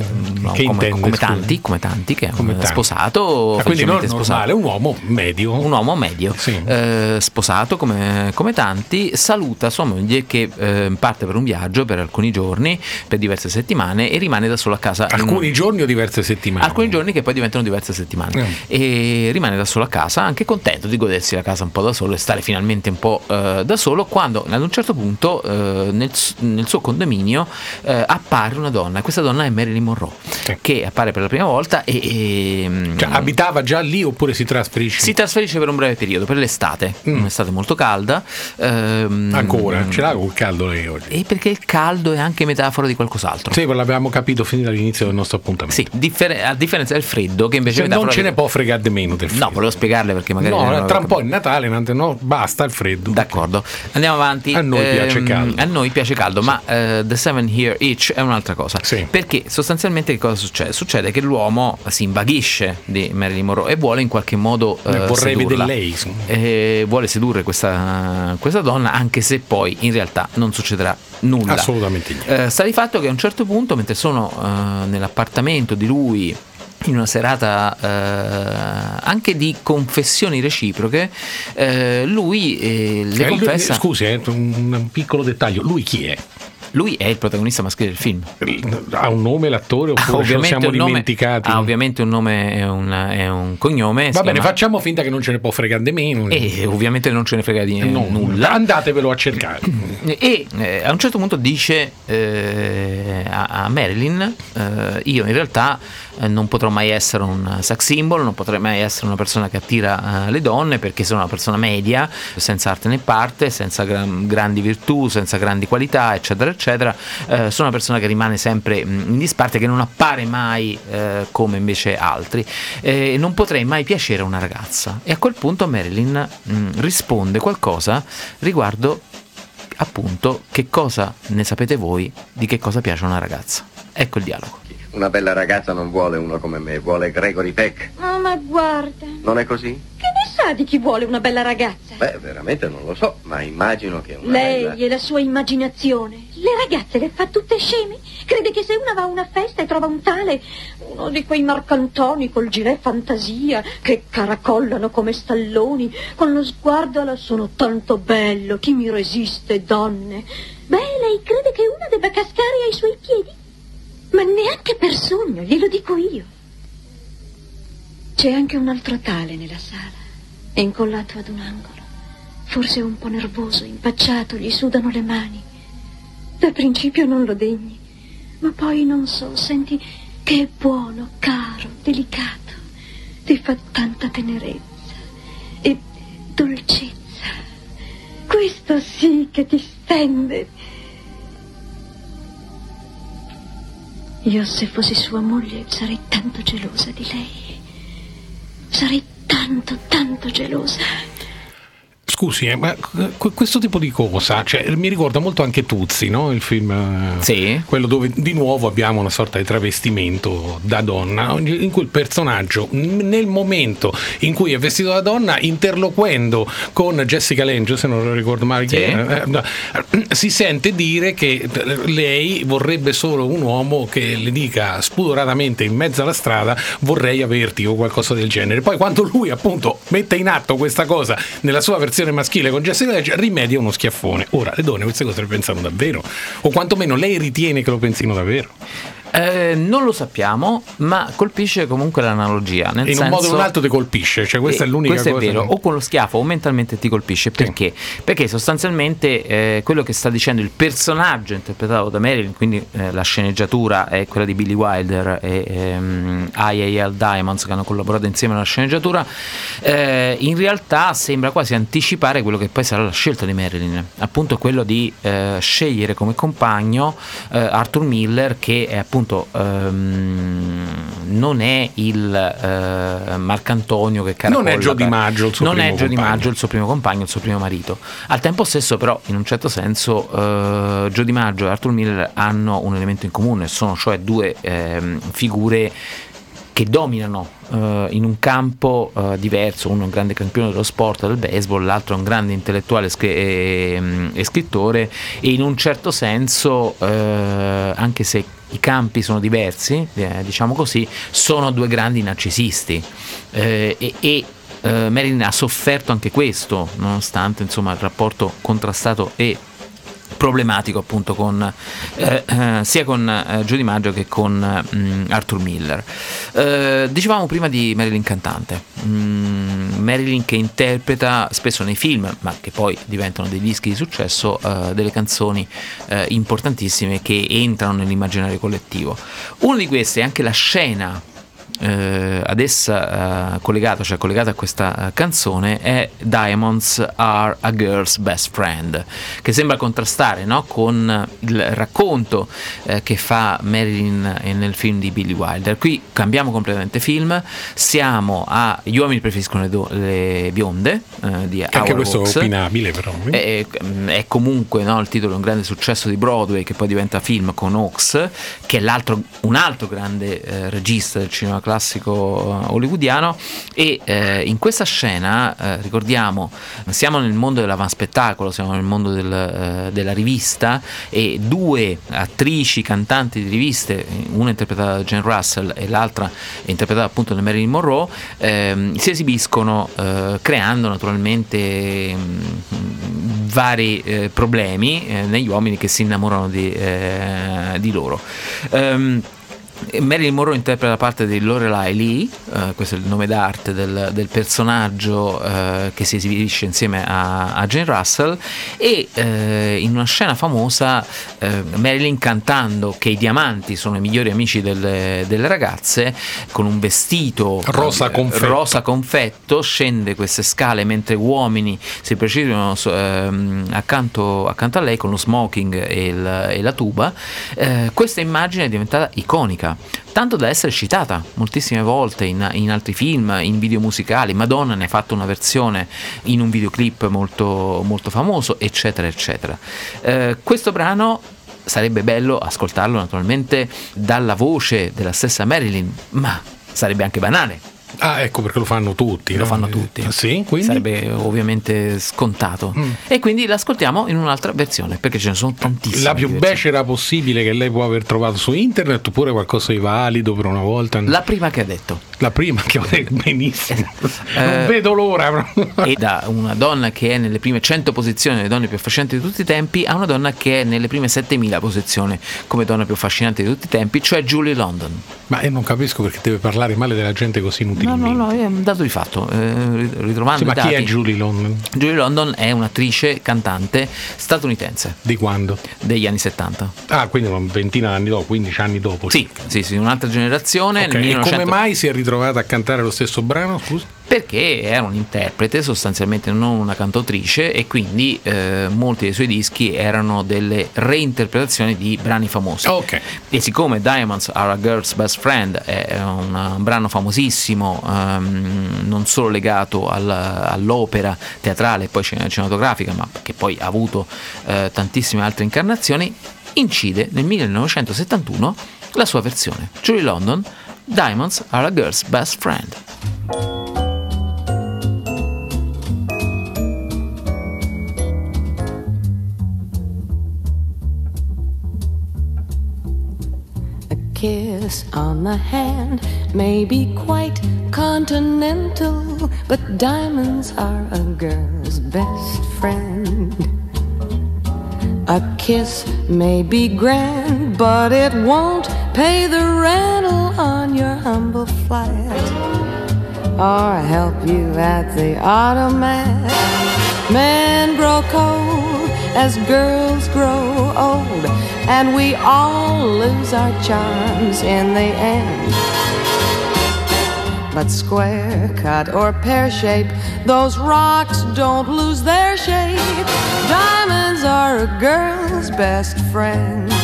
no, che come, intende, come tanti come tanti che è Come un tanti. sposato Ah, quindi non felicemente normale, un uomo medio. un uomo medio, Sì. eh, sposato come, come tanti, saluta sua moglie che eh, parte per un viaggio per alcuni giorni, per diverse settimane e rimane da solo a casa. Alcuni in- giorni o diverse settimane? alcuni giorni che poi diventano diverse settimane Mm. e rimane da solo a casa anche contento di godersi la casa un po' da solo e stare finalmente un po' eh, da solo quando ad un certo punto eh, nel, nel suo condominio eh, appare una donna questa donna è Marilyn Monroe Sì. che appare per la prima volta e, e, Cioè, abitava già lì oppure si trasferisce? si trasferisce per un breve periodo, per l'estate, Mm. un'estate molto calda. ehm, Ancora, ce l'ha col caldo lei oggi? E perché il caldo è anche metafora di qualcos'altro. Sì, l'abbiamo capito fin dall'inizio del nostro appuntamento. Sì, differ- a differenza del freddo, che invece Cioè, non ce di- ne può fregare di meno del freddo. No, volevo spiegarle perché magari. No, avevo tra un po' è Natale, no, basta il freddo. D'accordo, andiamo avanti. A noi piace Ehm, caldo. A noi piace caldo, ma eh, The Seven Here Each è un'altra cosa. Sì. Perché sostanzialmente che cosa succede? Succede che l'uomo si invaghisce di Marilyn Monroe e vuole in qualche modo. eh, Eh, vorrei sedurla. lei. insomma. E vuole sedurre questa, questa donna, anche se poi in realtà non succederà nulla. Assolutamente niente. Eh, sta di fatto che a un certo punto, mentre sono eh, nell'appartamento di lui in una serata eh, anche di confessioni reciproche, eh, lui eh, le Eh, lui- confessa. scusi, eh, un un piccolo dettaglio. Lui chi è? Lui è il protagonista maschile del film. Ha un nome l'attore oppure ce lo siamo nome, dimenticati? ha ovviamente un nome e un, un cognome. Va bene, chiama- facciamo finta che non ce ne può fregare di meno. E ovviamente non ce ne frega di No, nulla. Andatevelo a cercare. E eh, a un certo punto dice eh, a, a Marilyn: eh, Io in realtà eh, non potrò mai essere un sex symbol, non potrei mai essere una persona che attira eh, le donne perché sono una persona media, senza arte né parte, senza gran- grandi virtù, senza grandi qualità, eccetera, eccetera. Eh, sono una persona che rimane sempre mh, in disparte, che non appare mai eh, come invece altri. Eh, non potrei mai piacere a una ragazza. E a quel punto Marilyn mh, risponde qualcosa riguardo appunto che cosa ne sapete voi di che cosa piace a una ragazza. Ecco il dialogo. Una bella ragazza non vuole uno come me, vuole Gregory Peck. Oh, ma guarda, Non è così? che ne sa di chi vuole una bella ragazza? Beh, veramente non lo so, ma immagino che una Lei bella... e la sua immaginazione. Le ragazze le fa tutte sceme. Crede che se una va a una festa e trova un tale, uno di quei marcantoni col gilet fantasia, che caracollano come stalloni, con lo sguardo alla sono tanto bello, chi mi resiste, donne? Beh, lei crede che una debba cascare ai suoi piedi? Ma neanche per sogno, glielo dico io. C'è anche un altro tale nella sala, è incollato ad un angolo. Forse un po' nervoso, impacciato, gli sudano le mani. Da principio non lo degni, ma poi non so, senti che è buono, caro, delicato. Ti fa tanta tenerezza e dolcezza. Questo sì che ti stende. Io se fossi sua moglie sarei tanto gelosa di lei. Sarei tanto, tanto gelosa. Scusi, eh, ma que- questo tipo di cosa, cioè, mi ricorda molto anche Tuzzi, no? il film, eh, Sì. quello dove di nuovo abbiamo una sorta di travestimento da donna, in cui il personaggio nel momento in cui è vestito da donna, interloquendo con Jessica Lange, se non lo ricordo male, Sì. eh, si sente dire che lei vorrebbe solo un uomo che le dica spudoratamente in mezzo alla strada vorrei averti o qualcosa del genere. Poi quando lui appunto mette in atto questa cosa nella sua versione maschile con Jessica Lange rimedia uno schiaffone. Ora le donne queste cose le pensano davvero o quantomeno lei ritiene che lo pensino davvero. Eh, non lo sappiamo, ma colpisce comunque l'analogia. Nel in un senso, modo o un altro ti colpisce, cioè questa Eh, è l'unica questo cosa. è vero, che- o con lo schiaffo o mentalmente ti colpisce. Perché? Perché sostanzialmente eh, quello che sta dicendo il personaggio interpretato da Marilyn, quindi eh, la sceneggiatura è quella di Billy Wilder e ehm, IAL Diamonds che hanno collaborato insieme alla sceneggiatura, eh, in realtà sembra quasi anticipare quello che poi sarà la scelta di Marilyn, appunto quello di eh, scegliere come compagno Arthur Miller che è appunto ehm, non è il eh, Marcantonio che caracolla Non è Joe per- DiMaggio il suo non primo è Joe compagno. DiMaggio il suo primo compagno, il suo primo marito. Al tempo stesso, però, in un certo senso, eh, Joe DiMaggio e Arthur Miller hanno un elemento in comune, sono cioè due ehm, figure che dominano eh, in un campo eh, diverso, uno è un grande campione dello sport, del baseball, l'altro è un grande intellettuale scri- e, e scrittore e in un certo senso, eh, anche se i campi sono diversi, eh, diciamo così, sono due grandi narcisisti. Eh, e, e eh, Marilyn ha sofferto anche questo, nonostante insomma, il rapporto contrastato e problematico appunto con eh, eh, sia con eh, Joe DiMaggio che con mm, Arthur Miller. Eh, dicevamo prima di Marilyn cantante, Mm, Marilyn che interpreta spesso nei film, ma che poi diventano dei dischi di successo, eh, delle canzoni eh, importantissime che entrano nell'immaginario collettivo. Una di queste è anche la scena eh, ad essa eh, collegata, cioè collegata a questa eh, canzone, è Diamonds Are a Girl's Best Friend, che sembra contrastare no, con il racconto eh, che fa Marilyn eh, nel film di Billy Wilder. Qui cambiamo completamente film, siamo a Gli uomini preferiscono le, do- le bionde eh, di Anche Howard questo Hawks. è opinabile però. È, è comunque no, il titolo è un grande successo di Broadway che poi diventa film con Hawks, che è un altro grande eh, regista del cinema classico eh, hollywoodiano. E eh, in questa scena, eh, ricordiamo, siamo nel mondo dell'avanspettacolo, siamo nel mondo del, eh, della rivista e due attrici, cantanti di riviste, una interpretata da Jane Russell e l'altra interpretata appunto da Marilyn Monroe, ehm, si esibiscono eh, creando naturalmente mm, vari eh, problemi negli uomini che si innamorano di, di loro. Ehm, Marilyn Monroe interpreta la parte di Lorelai Lee, eh, questo è il nome d'arte del, del personaggio eh, che si esibisce insieme a, a Jane Russell e eh, in una scena famosa eh, Marilyn cantando che i diamanti sono i migliori amici delle, delle ragazze con un vestito Rosa eh, confetto. rosa confetto scende queste scale mentre uomini si precipitano ehm, accanto, accanto a lei con lo smoking e, il- e la tuba. Eh, questa immagine è diventata iconica. Tanto da essere citata moltissime volte in, in altri film, in video musicali. Madonna ne ha fatto una versione in un videoclip molto, molto famoso, eccetera, eccetera. Eh, questo brano sarebbe bello ascoltarlo naturalmente dalla voce della stessa Marilyn, ma sarebbe anche banale. Ah, ecco perché lo fanno tutti. Lo no? fanno tutti. Sì, quindi. Sarebbe ovviamente scontato. Mm. E quindi l'ascoltiamo in un'altra versione, perché ce ne sono tantissime. La più becera possibile che lei può aver trovato su internet oppure qualcosa di valido per una volta? La prima che ha detto. La prima che ho detto benissimo. Eh, non vedo l'ora. e da una donna che è nelle prime 100 posizioni delle donne più affascinanti di tutti i tempi a una donna che è nelle prime 7000 posizioni come donna più affascinante di tutti i tempi, cioè Julie London. Ma io non capisco perché deve parlare male della gente così No, no, no, è un dato di fatto. eh, ritrovando Sì, ma i chi è dati, Julie London? Julie London è un'attrice cantante statunitense Di quando? degli anni 70. Ah, quindi una ventina d'anni dopo, 15 anni dopo. Sì, sì, sì, un'altra generazione. Ok, nel E 1900 come mai si è ritrovata a cantare lo stesso brano? Scusa? Perché era un interprete, sostanzialmente non una cantautrice e quindi eh, molti dei suoi dischi erano delle reinterpretazioni di brani famosi. Ok. E siccome Diamonds Are a Girl's Best Friend è un, un brano famosissimo, ehm, non solo legato al- all'opera teatrale e poi cine- cinematografica, ma che poi ha avuto eh, tantissime altre incarnazioni, incide nel 1971 la sua versione. Julie London, Diamonds Are a Girl's Best Friend. Kiss on the hand may be quite continental, but diamonds are a girl's best friend. A kiss may be grand, but it won't pay the rental on your humble flat or help you at the automat. Men grow cold as girls grow old, and we all lose our charms in the end. But square cut or pear shape, those rocks don't lose their shape. Diamonds are a girl's best friend.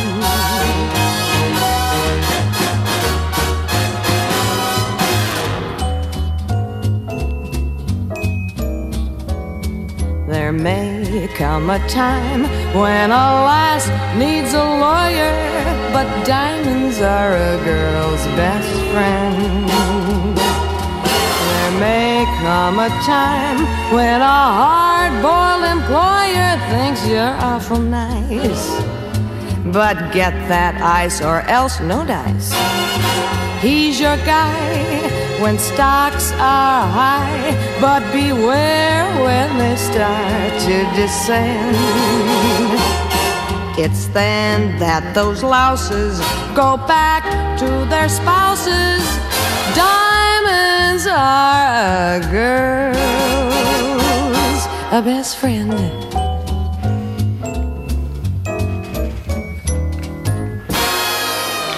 There may come a time when a lass needs a lawyer, but diamonds are a girl's best friend. There may come a time when a hard boiled employer thinks you're awful nice. But get that ice or else no dice. He's your guy when stocks are high, but beware when they start to descend. It's then that those louses go back to their spouses. Diamonds are a girl's a best friend.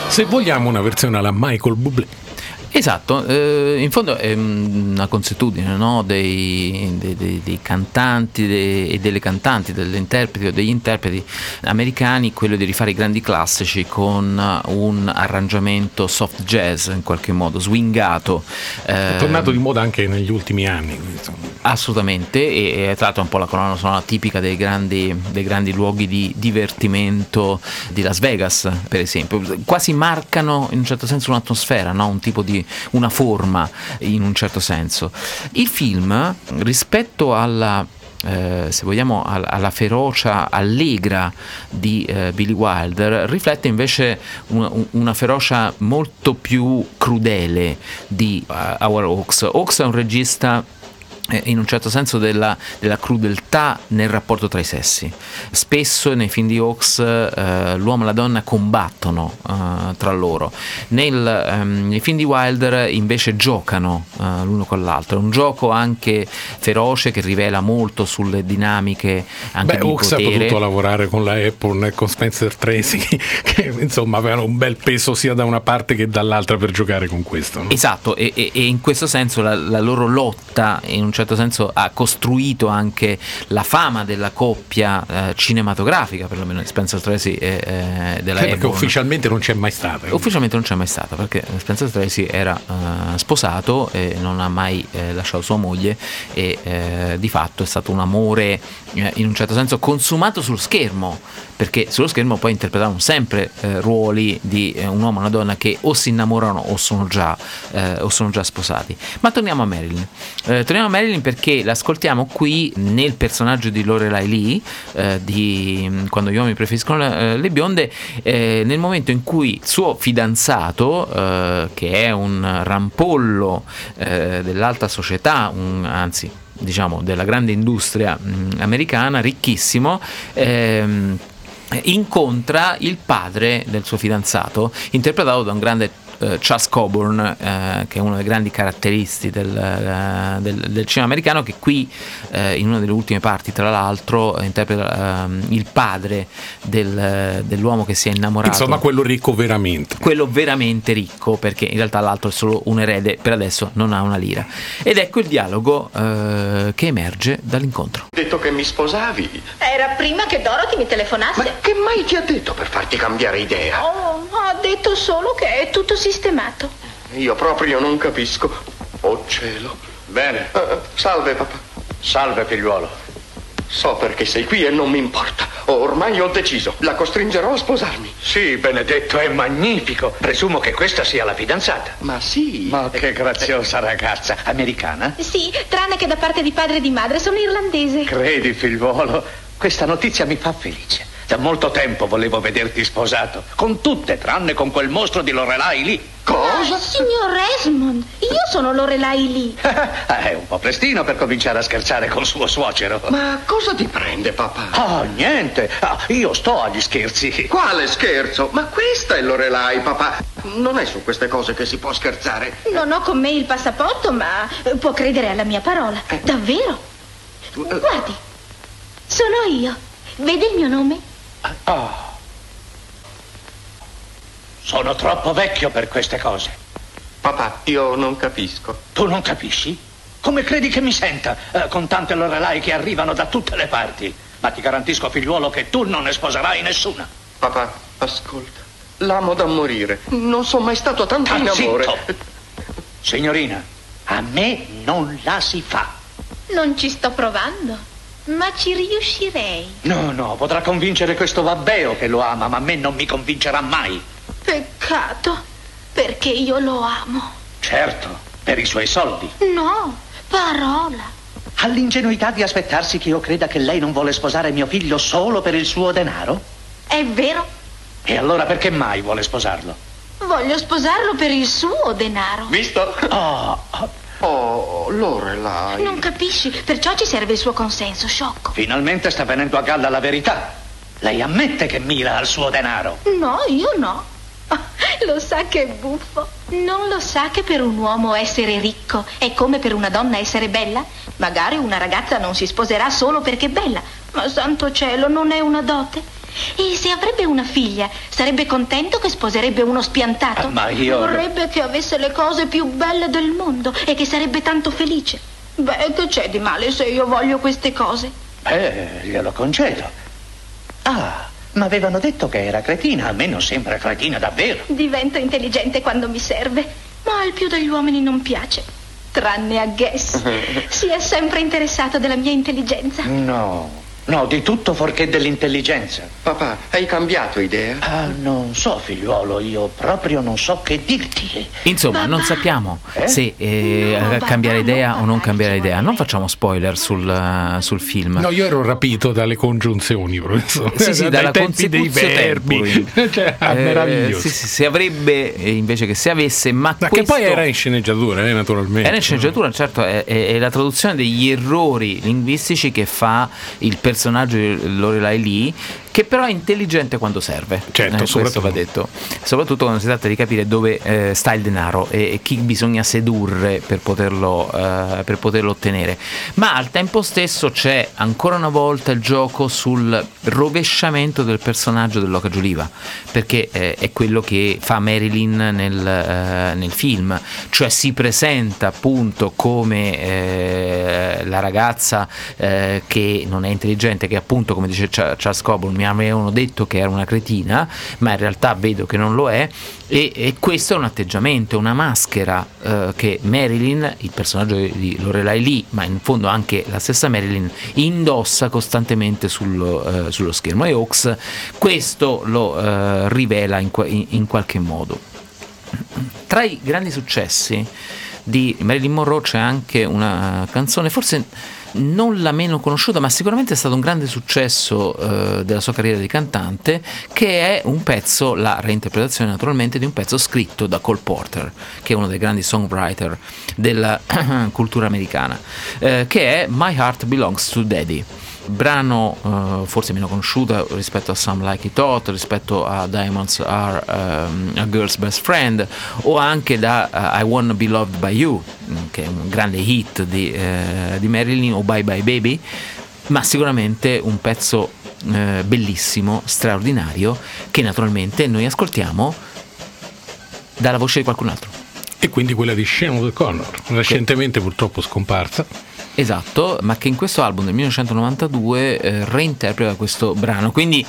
Se vogliamo una versione alla Michael Bublé. Esatto, eh, in fondo è una consuetudine no? dei, dei- dei- dei cantanti e delle cantanti, degli interpreti o degli interpreti americani, quello di rifare i grandi classici con un arrangiamento soft jazz in qualche modo, swingato. È eh, tornato di moda anche negli ultimi anni. insomma. Assolutamente, e, e tra l'altro è un po' la colonna sonora tipica dei grandi, dei grandi luoghi di divertimento di Las Vegas, per esempio. Quasi marcano in un certo senso un'atmosfera, no? un tipo di una forma in un certo senso. Il film, rispetto alla eh, se vogliamo, al- alla ferocia allegra di eh, Billy Wilder, riflette invece una, una ferocia molto più crudele di eh, Howard Hawks. Hawks è un regista in un certo senso della, della crudeltà nel rapporto tra i sessi. Spesso nei film di Hawks eh, l'uomo e la donna combattono eh, tra loro. Nel, ehm, nei film di Wilder invece giocano eh, l'uno con l'altro. È un gioco anche feroce che rivela molto sulle dinamiche anche Beh, di Hawks ha potere. potuto lavorare con la Apple e con Spencer Tracy, che insomma avevano un bel peso sia da una parte che dall'altra per giocare con questo. no? Esatto, e, e- e in questo senso la, la loro lotta in un certo senso ha costruito anche la fama della coppia eh, cinematografica, perlomeno di Spencer Tracy e eh, della Perché Hepburn. ufficialmente non c'è mai stata. Ufficialmente non c'è mai stata perché Spencer Tracy era eh, sposato e non ha mai eh, lasciato sua moglie e eh, di fatto è stato un amore eh, in un certo senso consumato sullo schermo perché sullo schermo poi interpretavano sempre eh, ruoli di eh, un uomo e una donna che o si innamorano o sono già, eh, o sono già sposati. Ma torniamo a Marilyn. Eh, torniamo a Marilyn perché l'ascoltiamo qui nel personaggio di Lorelai Lee, eh, di mm, Quando gli uomini preferiscono le, eh, le bionde, eh, nel momento in cui suo fidanzato, eh, che è un rampollo eh, dell'alta società, un- anzi diciamo della grande industria mh, americana, ricchissimo, ehm, incontra il padre del suo fidanzato, interpretato da un grande eh, Charles Coburn, eh, che è uno dei grandi caratteristi del, eh, del- del cinema americano, che qui eh, in una delle ultime parti, tra l'altro, eh, interpreta ehm, il padre del- dell'uomo che si è innamorato Insomma, quello ricco veramente. quello veramente ricco, perché in realtà l'altro è solo un erede, per adesso non ha una lira. Ed ecco il dialogo eh, che emerge dall'incontro. detto che mi sposavi. Era prima che Dorothy mi telefonasse. Ma che mai ti ha detto per farti cambiare idea? Oh, ha detto solo che è tutto sistemato. Io proprio non capisco. Oh cielo. Bene. Eh, salve papà. Salve figliuolo. So perché sei qui e non mi importa. Ormai ho deciso. La costringerò a sposarmi. Sì, Benedetto, è magnifico. Presumo che questa sia la fidanzata. Ma sì. Ma che graziosa ragazza. Americana? Sì, tranne che da parte di padre e di madre sono irlandese. Credi, figliuolo, questa notizia mi fa felice. Da molto tempo volevo vederti sposato. Con tutte, tranne con quel mostro di Lorelai lì. Ah, signor Esmond, io sono Lorelai lì. è un po' prestino per cominciare a scherzare con suo suocero. Ma cosa ti prende, papà? Ah, niente. Ah, io sto agli scherzi. Quale scherzo? Ma questa è Lorelai, papà. Non è su queste cose che si può scherzare. Non ho con me il passaporto, ma eh, può credere alla mia parola. Davvero? Guardi, sono io. Vede il mio nome? Ah. Sono troppo vecchio per queste cose. Papà, io non capisco. Tu non capisci? Come credi che mi senta eh, con tante Lorelai che arrivano da tutte le parti? Ma ti garantisco, figliuolo, che tu non ne sposerai nessuna. Papà, ascolta. L'amo da morire. Non sono mai stato tanto in Sta amore. zitto. Signorina, a me non la si fa. Non ci sto provando, ma ci riuscirei. No, no, potrà convincere questo babbeo che lo ama, ma a me non mi convincerà mai. Peccato, perché io lo amo. Certo, per i suoi soldi. No, parola. Ha l'ingenuità di aspettarsi che io creda che lei non vuole sposare mio figlio solo per il suo denaro? È vero, E allora perché mai vuole sposarlo? voglio sposarlo per il suo denaro. Visto? Oh, Oh, Lorelai. Non capisci, perciò ci serve il suo consenso, sciocco. finalmente sta venendo a galla la verità. Lei ammette che mira al suo denaro. No, io no. Ah, Lo sa che è buffo. Non lo sa che per un uomo essere ricco è come per una donna essere bella? Magari una ragazza non si sposerà solo perché è bella, ma santo cielo, non è una dote. E se avrebbe una figlia, sarebbe contento che sposerebbe uno spiantato? Ah, ma io- Vorrebbe che avesse le cose più belle del mondo e che sarebbe tanto felice. Beh, che c'è di male se io voglio queste cose? Eh, glielo concedo. Ah, ma avevano detto che era cretina, almeno sembra cretina davvero. Divento intelligente quando mi serve, ma al più degli uomini non piace. Tranne a Guess. Si è sempre interessato della mia intelligenza. No, no, di tutto fuorché dell'intelligenza. Papà, hai cambiato idea? Ah, non so, figliuolo, io proprio non so che dirti. Insomma, non sappiamo se eh, cambiare idea o non cambiare idea. Non facciamo spoiler sul, eh, sul film. No, io ero rapito dalle congiunzioni, professore. Sì, sì, Dai dalla tempi dei verbi. cioè, ah, Eh, meraviglioso. sì, sì, se avrebbe eh, invece che se avesse, ma, Ma questo che poi era in sceneggiatura, eh, naturalmente. Era in sceneggiatura, certo, è, è- è la traduzione degli errori linguistici che fa il personaggio di Lorelai Lee, che però è intelligente quando serve. Certo, Eh, questo soprattutto. va detto. Soprattutto quando si tratta di capire dove eh, sta il denaro e, e chi bisogna sedurre per poterlo, eh, per poterlo ottenere. Ma al tempo stesso c'è ancora una volta il gioco sul rovesciamento del personaggio dell'Oca Giuliva, perché eh, è quello che fa Marilyn nel, eh, nel film, cioè si presenta appunto come eh, la ragazza che non è intelligente, che appunto come dice Cha- Charles Coburn mi avevano detto che era una cretina, ma in realtà vedo che non lo è e, e questo è un atteggiamento, una maschera eh, che Marilyn, il personaggio di Lorelai Lee, ma in fondo anche la stessa Marilyn, indossa costantemente sullo, eh, sullo schermo e Hawks questo lo eh, rivela in- in qualche modo. Tra i grandi successi di Marilyn Monroe c'è anche una canzone, forse non la meno conosciuta, ma sicuramente è stato un grande successo eh, della sua carriera di cantante, che è un pezzo, la reinterpretazione naturalmente di un pezzo scritto da Cole Porter, che è uno dei grandi songwriter della cultura americana, eh, che è My Heart Belongs to Daddy. Brano eh, forse meno conosciuto rispetto a Some Like It Hot, rispetto a Diamonds Are ehm, a Girl's Best Friend o anche da eh, I Wanna Be Loved By You, mm, che è un grande hit di, eh, di Marilyn o Bye Bye Baby, ma sicuramente un pezzo bellissimo, straordinario, che naturalmente noi ascoltiamo dalla voce di qualcun altro. E quindi quella di Sean O'Connor, recentemente purtroppo scomparsa. Esatto, ma che in questo album del 1992 eh, reinterpreta questo brano. Quindi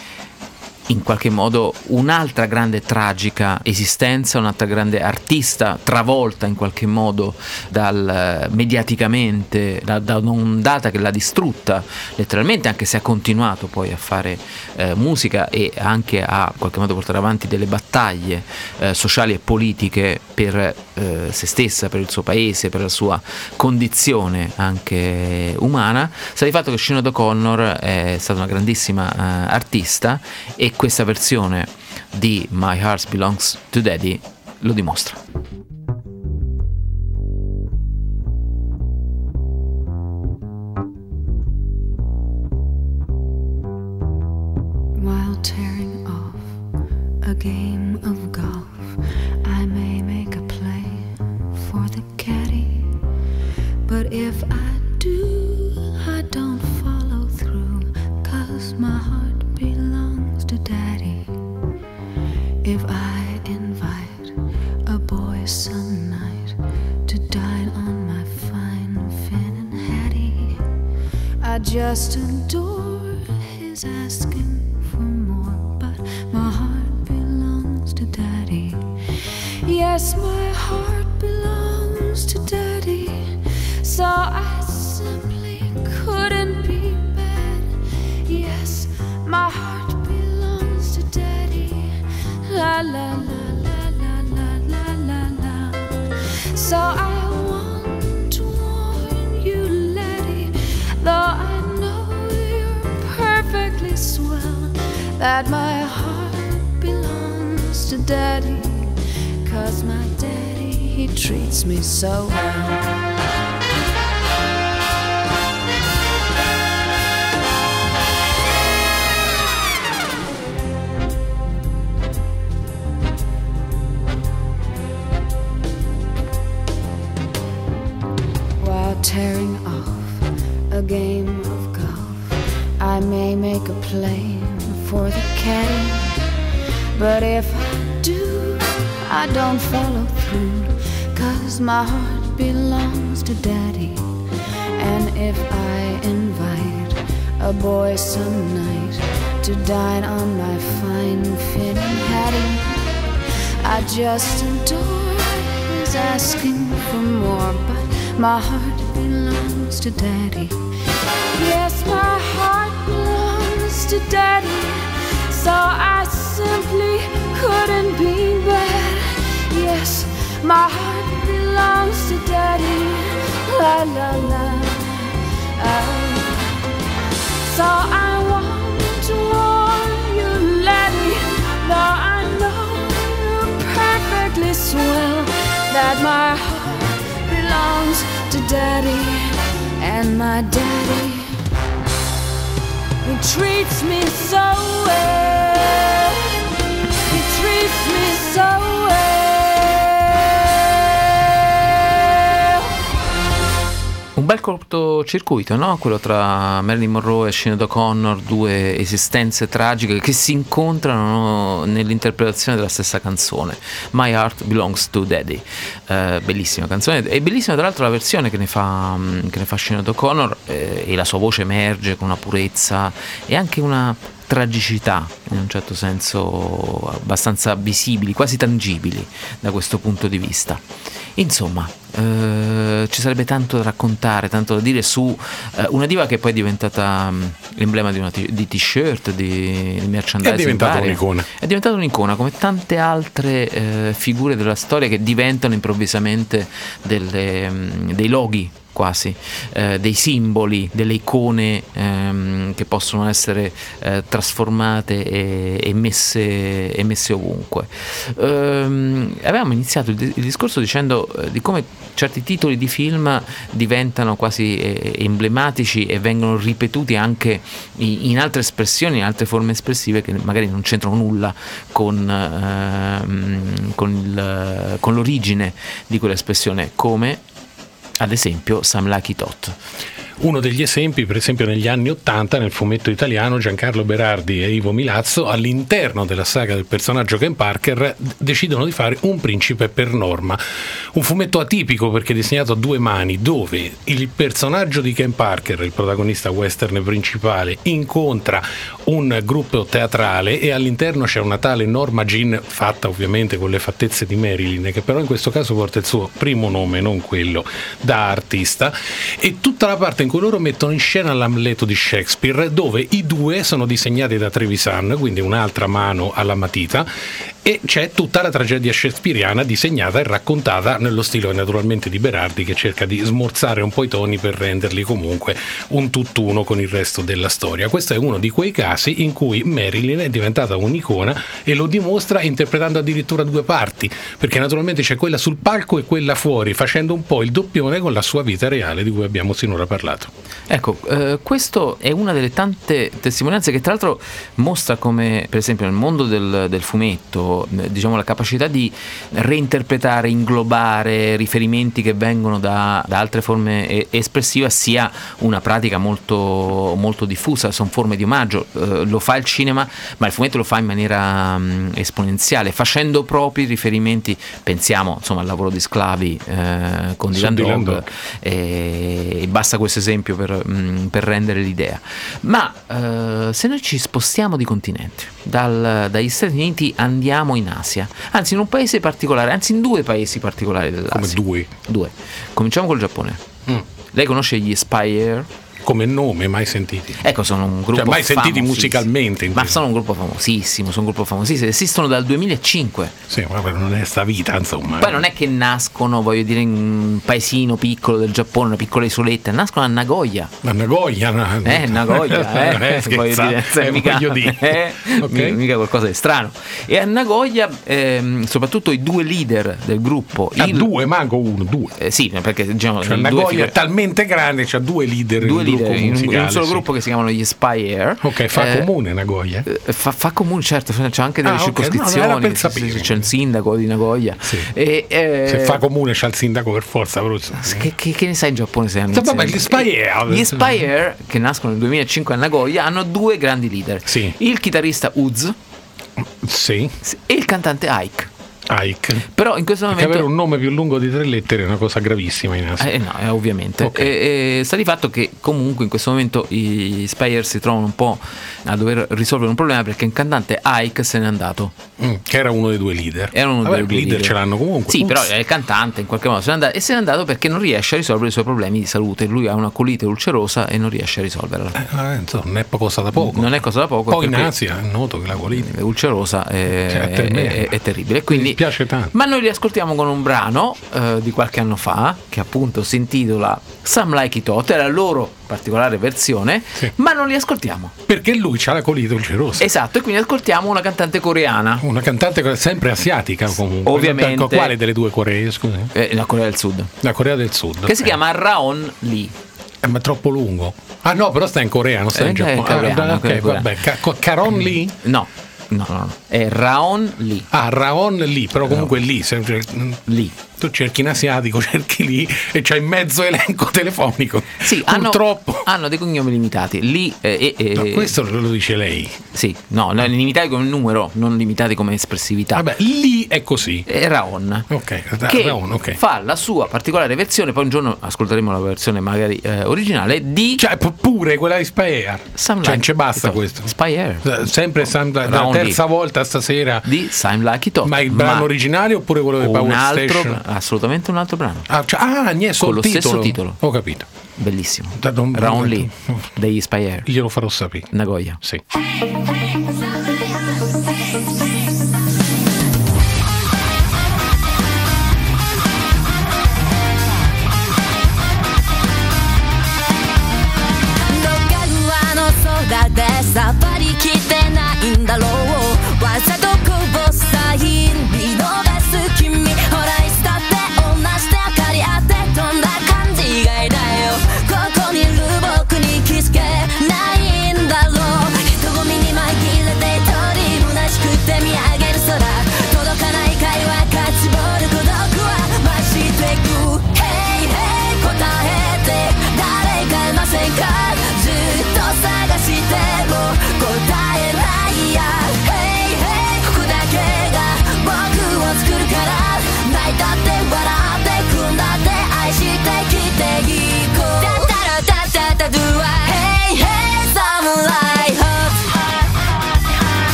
in qualche modo un'altra grande tragica esistenza, un'altra grande artista travolta in qualche modo dal, mediaticamente da, da un'ondata che l'ha distrutta letteralmente, anche se ha continuato poi a fare eh, musica e anche a in qualche modo portare avanti delle battaglie eh, sociali e politiche per eh, se stessa, per il suo paese, per la sua condizione anche umana, sta di fatto che Sinead O'Connor è stata una grandissima eh, artista e questa versione di My Heart Belongs to Daddy lo dimostra. While Just adore his asking for more, but my heart belongs to daddy. Yes, my heart belongs to daddy, so I simply couldn't be bad. Yes, my heart belongs to daddy. La la la. Ah. So I want that my heart belongs to daddy, and my daddy, he treats me so well. He treats me so well. Un bel cortocircuito, no? Quello tra Marilyn Monroe e Sinead O'Connor, due esistenze tragiche che si incontrano nell'interpretazione della stessa canzone. My Heart Belongs to Daddy. Eh, bellissima canzone. E bellissima tra l'altro la versione che ne fa, mm, che ne fa Sinead O'Connor eh, e la sua voce emerge con una purezza e anche una tragicità in un certo senso abbastanza visibili, quasi tangibili da questo punto di vista. Insomma, eh, ci sarebbe tanto da raccontare, tanto da dire su eh, una diva che poi è diventata mm, l'emblema di, una t- di t-shirt, di, di merchandising. È diventata un'icona. È diventata un'icona, come tante altre eh, figure della storia che diventano improvvisamente delle, mm, dei loghi quasi, eh, dei simboli, delle icone ehm, che possono essere eh, trasformate e, e messe, e messe ovunque. Ehm, avevamo iniziato il, il discorso dicendo eh, di come certi titoli di film diventano quasi eh, emblematici e vengono ripetuti anche i- in altre espressioni, in altre forme espressive che magari non c'entrano nulla con, ehm, con il- con l'origine di quell'espressione, come ad esempio Sam Lucky Tot. Uno degli esempi, per esempio negli anni Ottanta, nel fumetto italiano, Giancarlo Berardi e Ivo Milazzo, all'interno della saga del personaggio Ken Parker, decidono di fare un principe per norma. Un fumetto atipico perché disegnato a due mani, dove il personaggio di Ken Parker, il protagonista western principale, incontra un gruppo teatrale e all'interno c'è una tale Norma Jean, fatta ovviamente con le fattezze di Marilyn, che però in questo caso porta il suo primo nome, non quello da artista, e tutta la parte in cui loro mettono in scena l'Amleto di Shakespeare, dove i due sono disegnati da Trevisan, quindi un'altra mano alla matita, e c'è tutta la tragedia shakespeariana disegnata e raccontata nello stile naturalmente di Berardi che cerca di smorzare un po' i toni per renderli comunque un tutt'uno con il resto della storia. Questo è uno di quei casi in cui Marilyn è diventata un'icona e lo dimostra interpretando addirittura due parti, perché naturalmente c'è quella sul palco e quella fuori, facendo un po' il doppione con la sua vita reale di cui abbiamo sinora parlato. Ecco, eh, questo è una delle tante testimonianze che tra l'altro mostra come, per esempio, nel mondo del, del fumetto, eh, diciamo, la capacità di reinterpretare, inglobare riferimenti che vengono da, da altre forme espressive sia una pratica molto, molto diffusa, sono forme di omaggio, eh, lo fa il cinema, ma il fumetto lo fa in maniera mm, esponenziale, facendo propri riferimenti, pensiamo insomma al lavoro di sclavi eh, con Dylan Dog, Dog. e, basta questo esempio per, mm, per rendere l'idea. Ma eh, se noi ci spostiamo di continente, dal- dagli Stati Uniti andiamo in Asia, anzi in un paese particolare, anzi in due paesi particolari dell'Asia. Come due. Due. Cominciamo col Giappone. Mm. Lei conosce gli Spire? Come nome, mai sentiti. Ecco, sono un gruppo Cioè, mai sentiti musicalmente, Ma sono un gruppo famosissimo, sono un gruppo famosissimo, esistono dal 2005. Sì, ma non è sta vita, insomma. Poi non è che nascono, voglio dire, in un paesino piccolo del Giappone, una piccola isoletta, nascono a Nagoya. Ma Nagoya, na- Eh, Nagoya, eh, Eh, voglio dire, eh, mica, dire. eh, Ok. mica- qualcosa di strano. E a Nagoya, ehm, soprattutto i due leader del gruppo, Ah, il- due, manco uno, due. eh, sì, perché diciamo, Cioè, due Nagoya figu- è talmente grande, c'ha due leader due leader gruppo in un, in un solo sì. gruppo che si chiamano gli Spy Air. Ok, fa Eh, comune Nagoya. eh, Fa, fa comune, certo, c'è anche delle Ah, no, no, circoscrizioni, sapere. sì, c'è il sindaco di Nagoya. Sì. E, eh, Se fa comune c'ha il sindaco per forza, però insomma. che, che- che ne sai in Giappone se hanno Sì, vabbè, gli Spy Air. Gli Spy Air, che nascono nel 2005 a Nagoya, hanno due grandi leader. Sì. Il chitarrista Uz Sì, e il cantante Ike. Ike. Però in questo Perché momento... avere un nome più lungo di tre lettere è una cosa gravissima in Asia. Eh, no, eh, ovviamente. Ok. E, e sta di fatto che comunque in questo momento i Spire si trovano un po' a dover risolvere un problema perché il cantante Ike se n'è andato. Mm, che era uno dei due leader. Era uno Vabbè, dei due i leader ce l'hanno comunque. Sì, Ups. però è il cantante in qualche modo se n'è andato, e se n'è andato perché non riesce a risolvere i suoi problemi di salute. Lui ha una colite ulcerosa e non riesce a risolverla. Eh, insomma, non è cosa da poco. Non è cosa da poco. Poi in perché Asia è noto che la colite ulcerosa è, Cioè, è è- è- terribile. mi Dispiace tanto. ma noi riascoltiamo con un brano eh, di qualche anno fa che appunto si intitola Some Like It Hot, è la loro particolare versione, Sì. ma non li ascoltiamo. Perché lui ha la colite ulcerosa. Esatto, e quindi ascoltiamo una cantante coreana. Una cantante sempre asiatica comunque. Ovviamente. Quale delle due Coree, scusi? eh, la Corea del Sud, La Corea del Sud. che si ok. chiama Raon Lee. Eh, ma è troppo lungo. Ah no, però sta in Corea, non sta Eh, in Giappone. coreano, Ah, ok, vabbè. Ca- Caron Lee? No, no, no, no. è Raon Lee. Ah, Raon Lee, però comunque lì. sempre- Lee. Tu cerchi in asiatico, cerchi lì e c'hai mezzo elenco telefonico. Sì, hanno, Purtroppo. hanno dei cognomi limitati. Lee eh, eh, No, eh, questo lo dice lei. Sì, no, no, limitati come numero, non limitati come espressività. Vabbè, lì è così. È Raon. Ok, Che Raon, ok. fa la sua particolare versione, poi un giorno ascolteremo la versione magari eh, originale di Cioè, pu- pure quella di. Some Cioè, non Like ci basta questo. Spy Air. Eh, Sempre Sam- la terza volta stasera. Di Like It Hot. Ma il brano originale oppure quello di Power altro, Station? Assolutamente un altro brano. Ah, cioè, ah niente, Con lo il stesso titolo. titolo. Ho capito. Bellissimo. Da- non- Raon Lee degli Spy Air. Glielo farò sapere. Nagoya. Sì.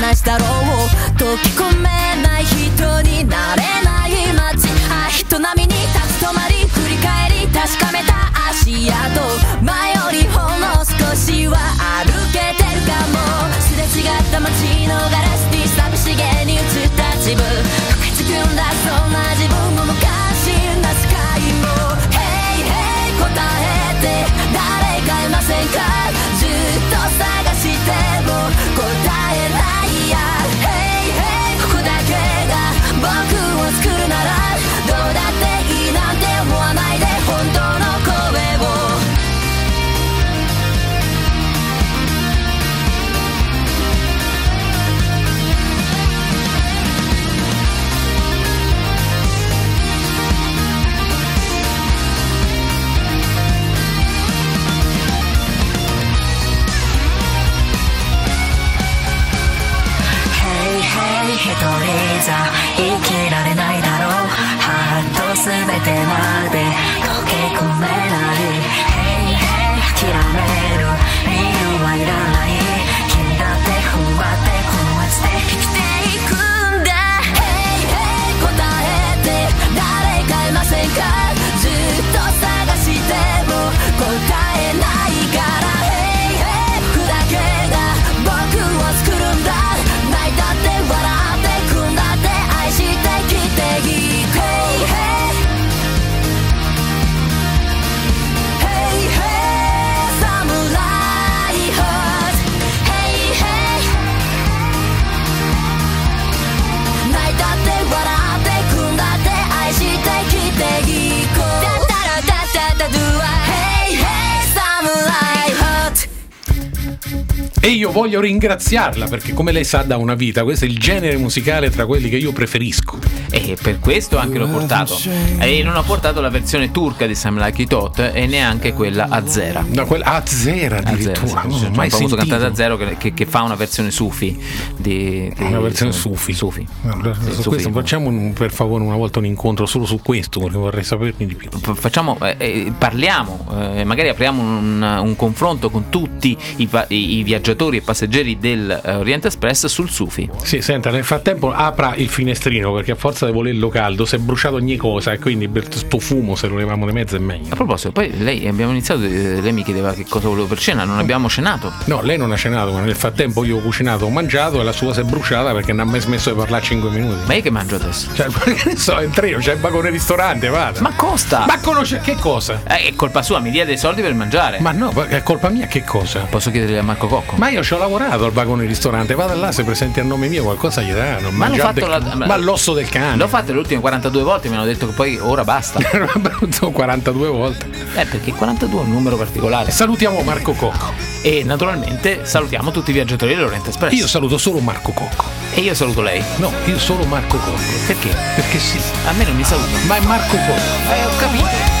なしだろう溶き込めない人になれない街。あ人並みに立ち止まり振り返り確かめた足跡前よりほんの少しは歩けてるかも。すれ違った街のガラスに寂しげに映った自分。吹きつくんだそんな自分も。べてまで溶け込めない。ヘイヘイ諦める理由はいらない。君だって踏ん張ってこの街で生きていくんだ。Hey hey 答えて誰かいませんか？E io voglio ringraziarla perché, come lei sa da una vita, questo è il genere musicale tra quelli che io preferisco. E per questo anche l'ho portato. E non ho portato la versione turca di Sam Like It Hot e neanche quella a zera. No, quella a zera addirittura. C'è non ho un mai famoso sentito. cantante a zero che, che- che fa una versione Sufi. Di, di- Una versione Sufi. Sufi. Allora, Sì, su Sufi. questo facciamo un- per favore una volta un incontro solo su questo perché vorrei saperne di più. Facciamo, eh, eh, parliamo, eh, magari apriamo un, un confronto con tutti i, i- i viaggiatori e passeggeri del eh, Express sul Sufi. Sì, senta, nel frattempo apra il finestrino perché a forza di volerlo caldo si è bruciato ogni cosa e quindi per sto fumo se lo leviamo di mezzo è meglio. A proposito, poi lei abbiamo iniziato, eh, lei mi chiedeva che cosa volevo per cena, non abbiamo cenato. No, lei non ha cenato, ma nel frattempo io ho cucinato, ho mangiato e la sua si è bruciata perché non ha mai smesso di parlare 5 minuti. Ma io che mangio adesso? Cioè, che ne so, in treno, c'è il vagone ristorante, vada. Ma costa! Ma conosce che cosa? Eh, è colpa sua, mi dia dei soldi per mangiare. Ma no, è colpa mia che cosa? Posso chiedergli a Marco Cocco? Ma io ci ho lavorato al vagone ristorante, vada là se presenti a nome mio qualcosa gli danno. Ma fatto la- ma l'osso del cane. L'ho fatto le ultime 42 volte, mi hanno detto che poi ora basta. Sono 42 volte. Eh, perché 42 è un numero particolare. Salutiamo Marco Cocco. E naturalmente salutiamo tutti i viaggiatori dell'Orient Express. Io saluto solo Marco Cocco. E io saluto lei. No, io solo Marco Cocco. Perché? Perché sì. A me non mi saluta. Ma è Marco Cocco. Eh, ho capito.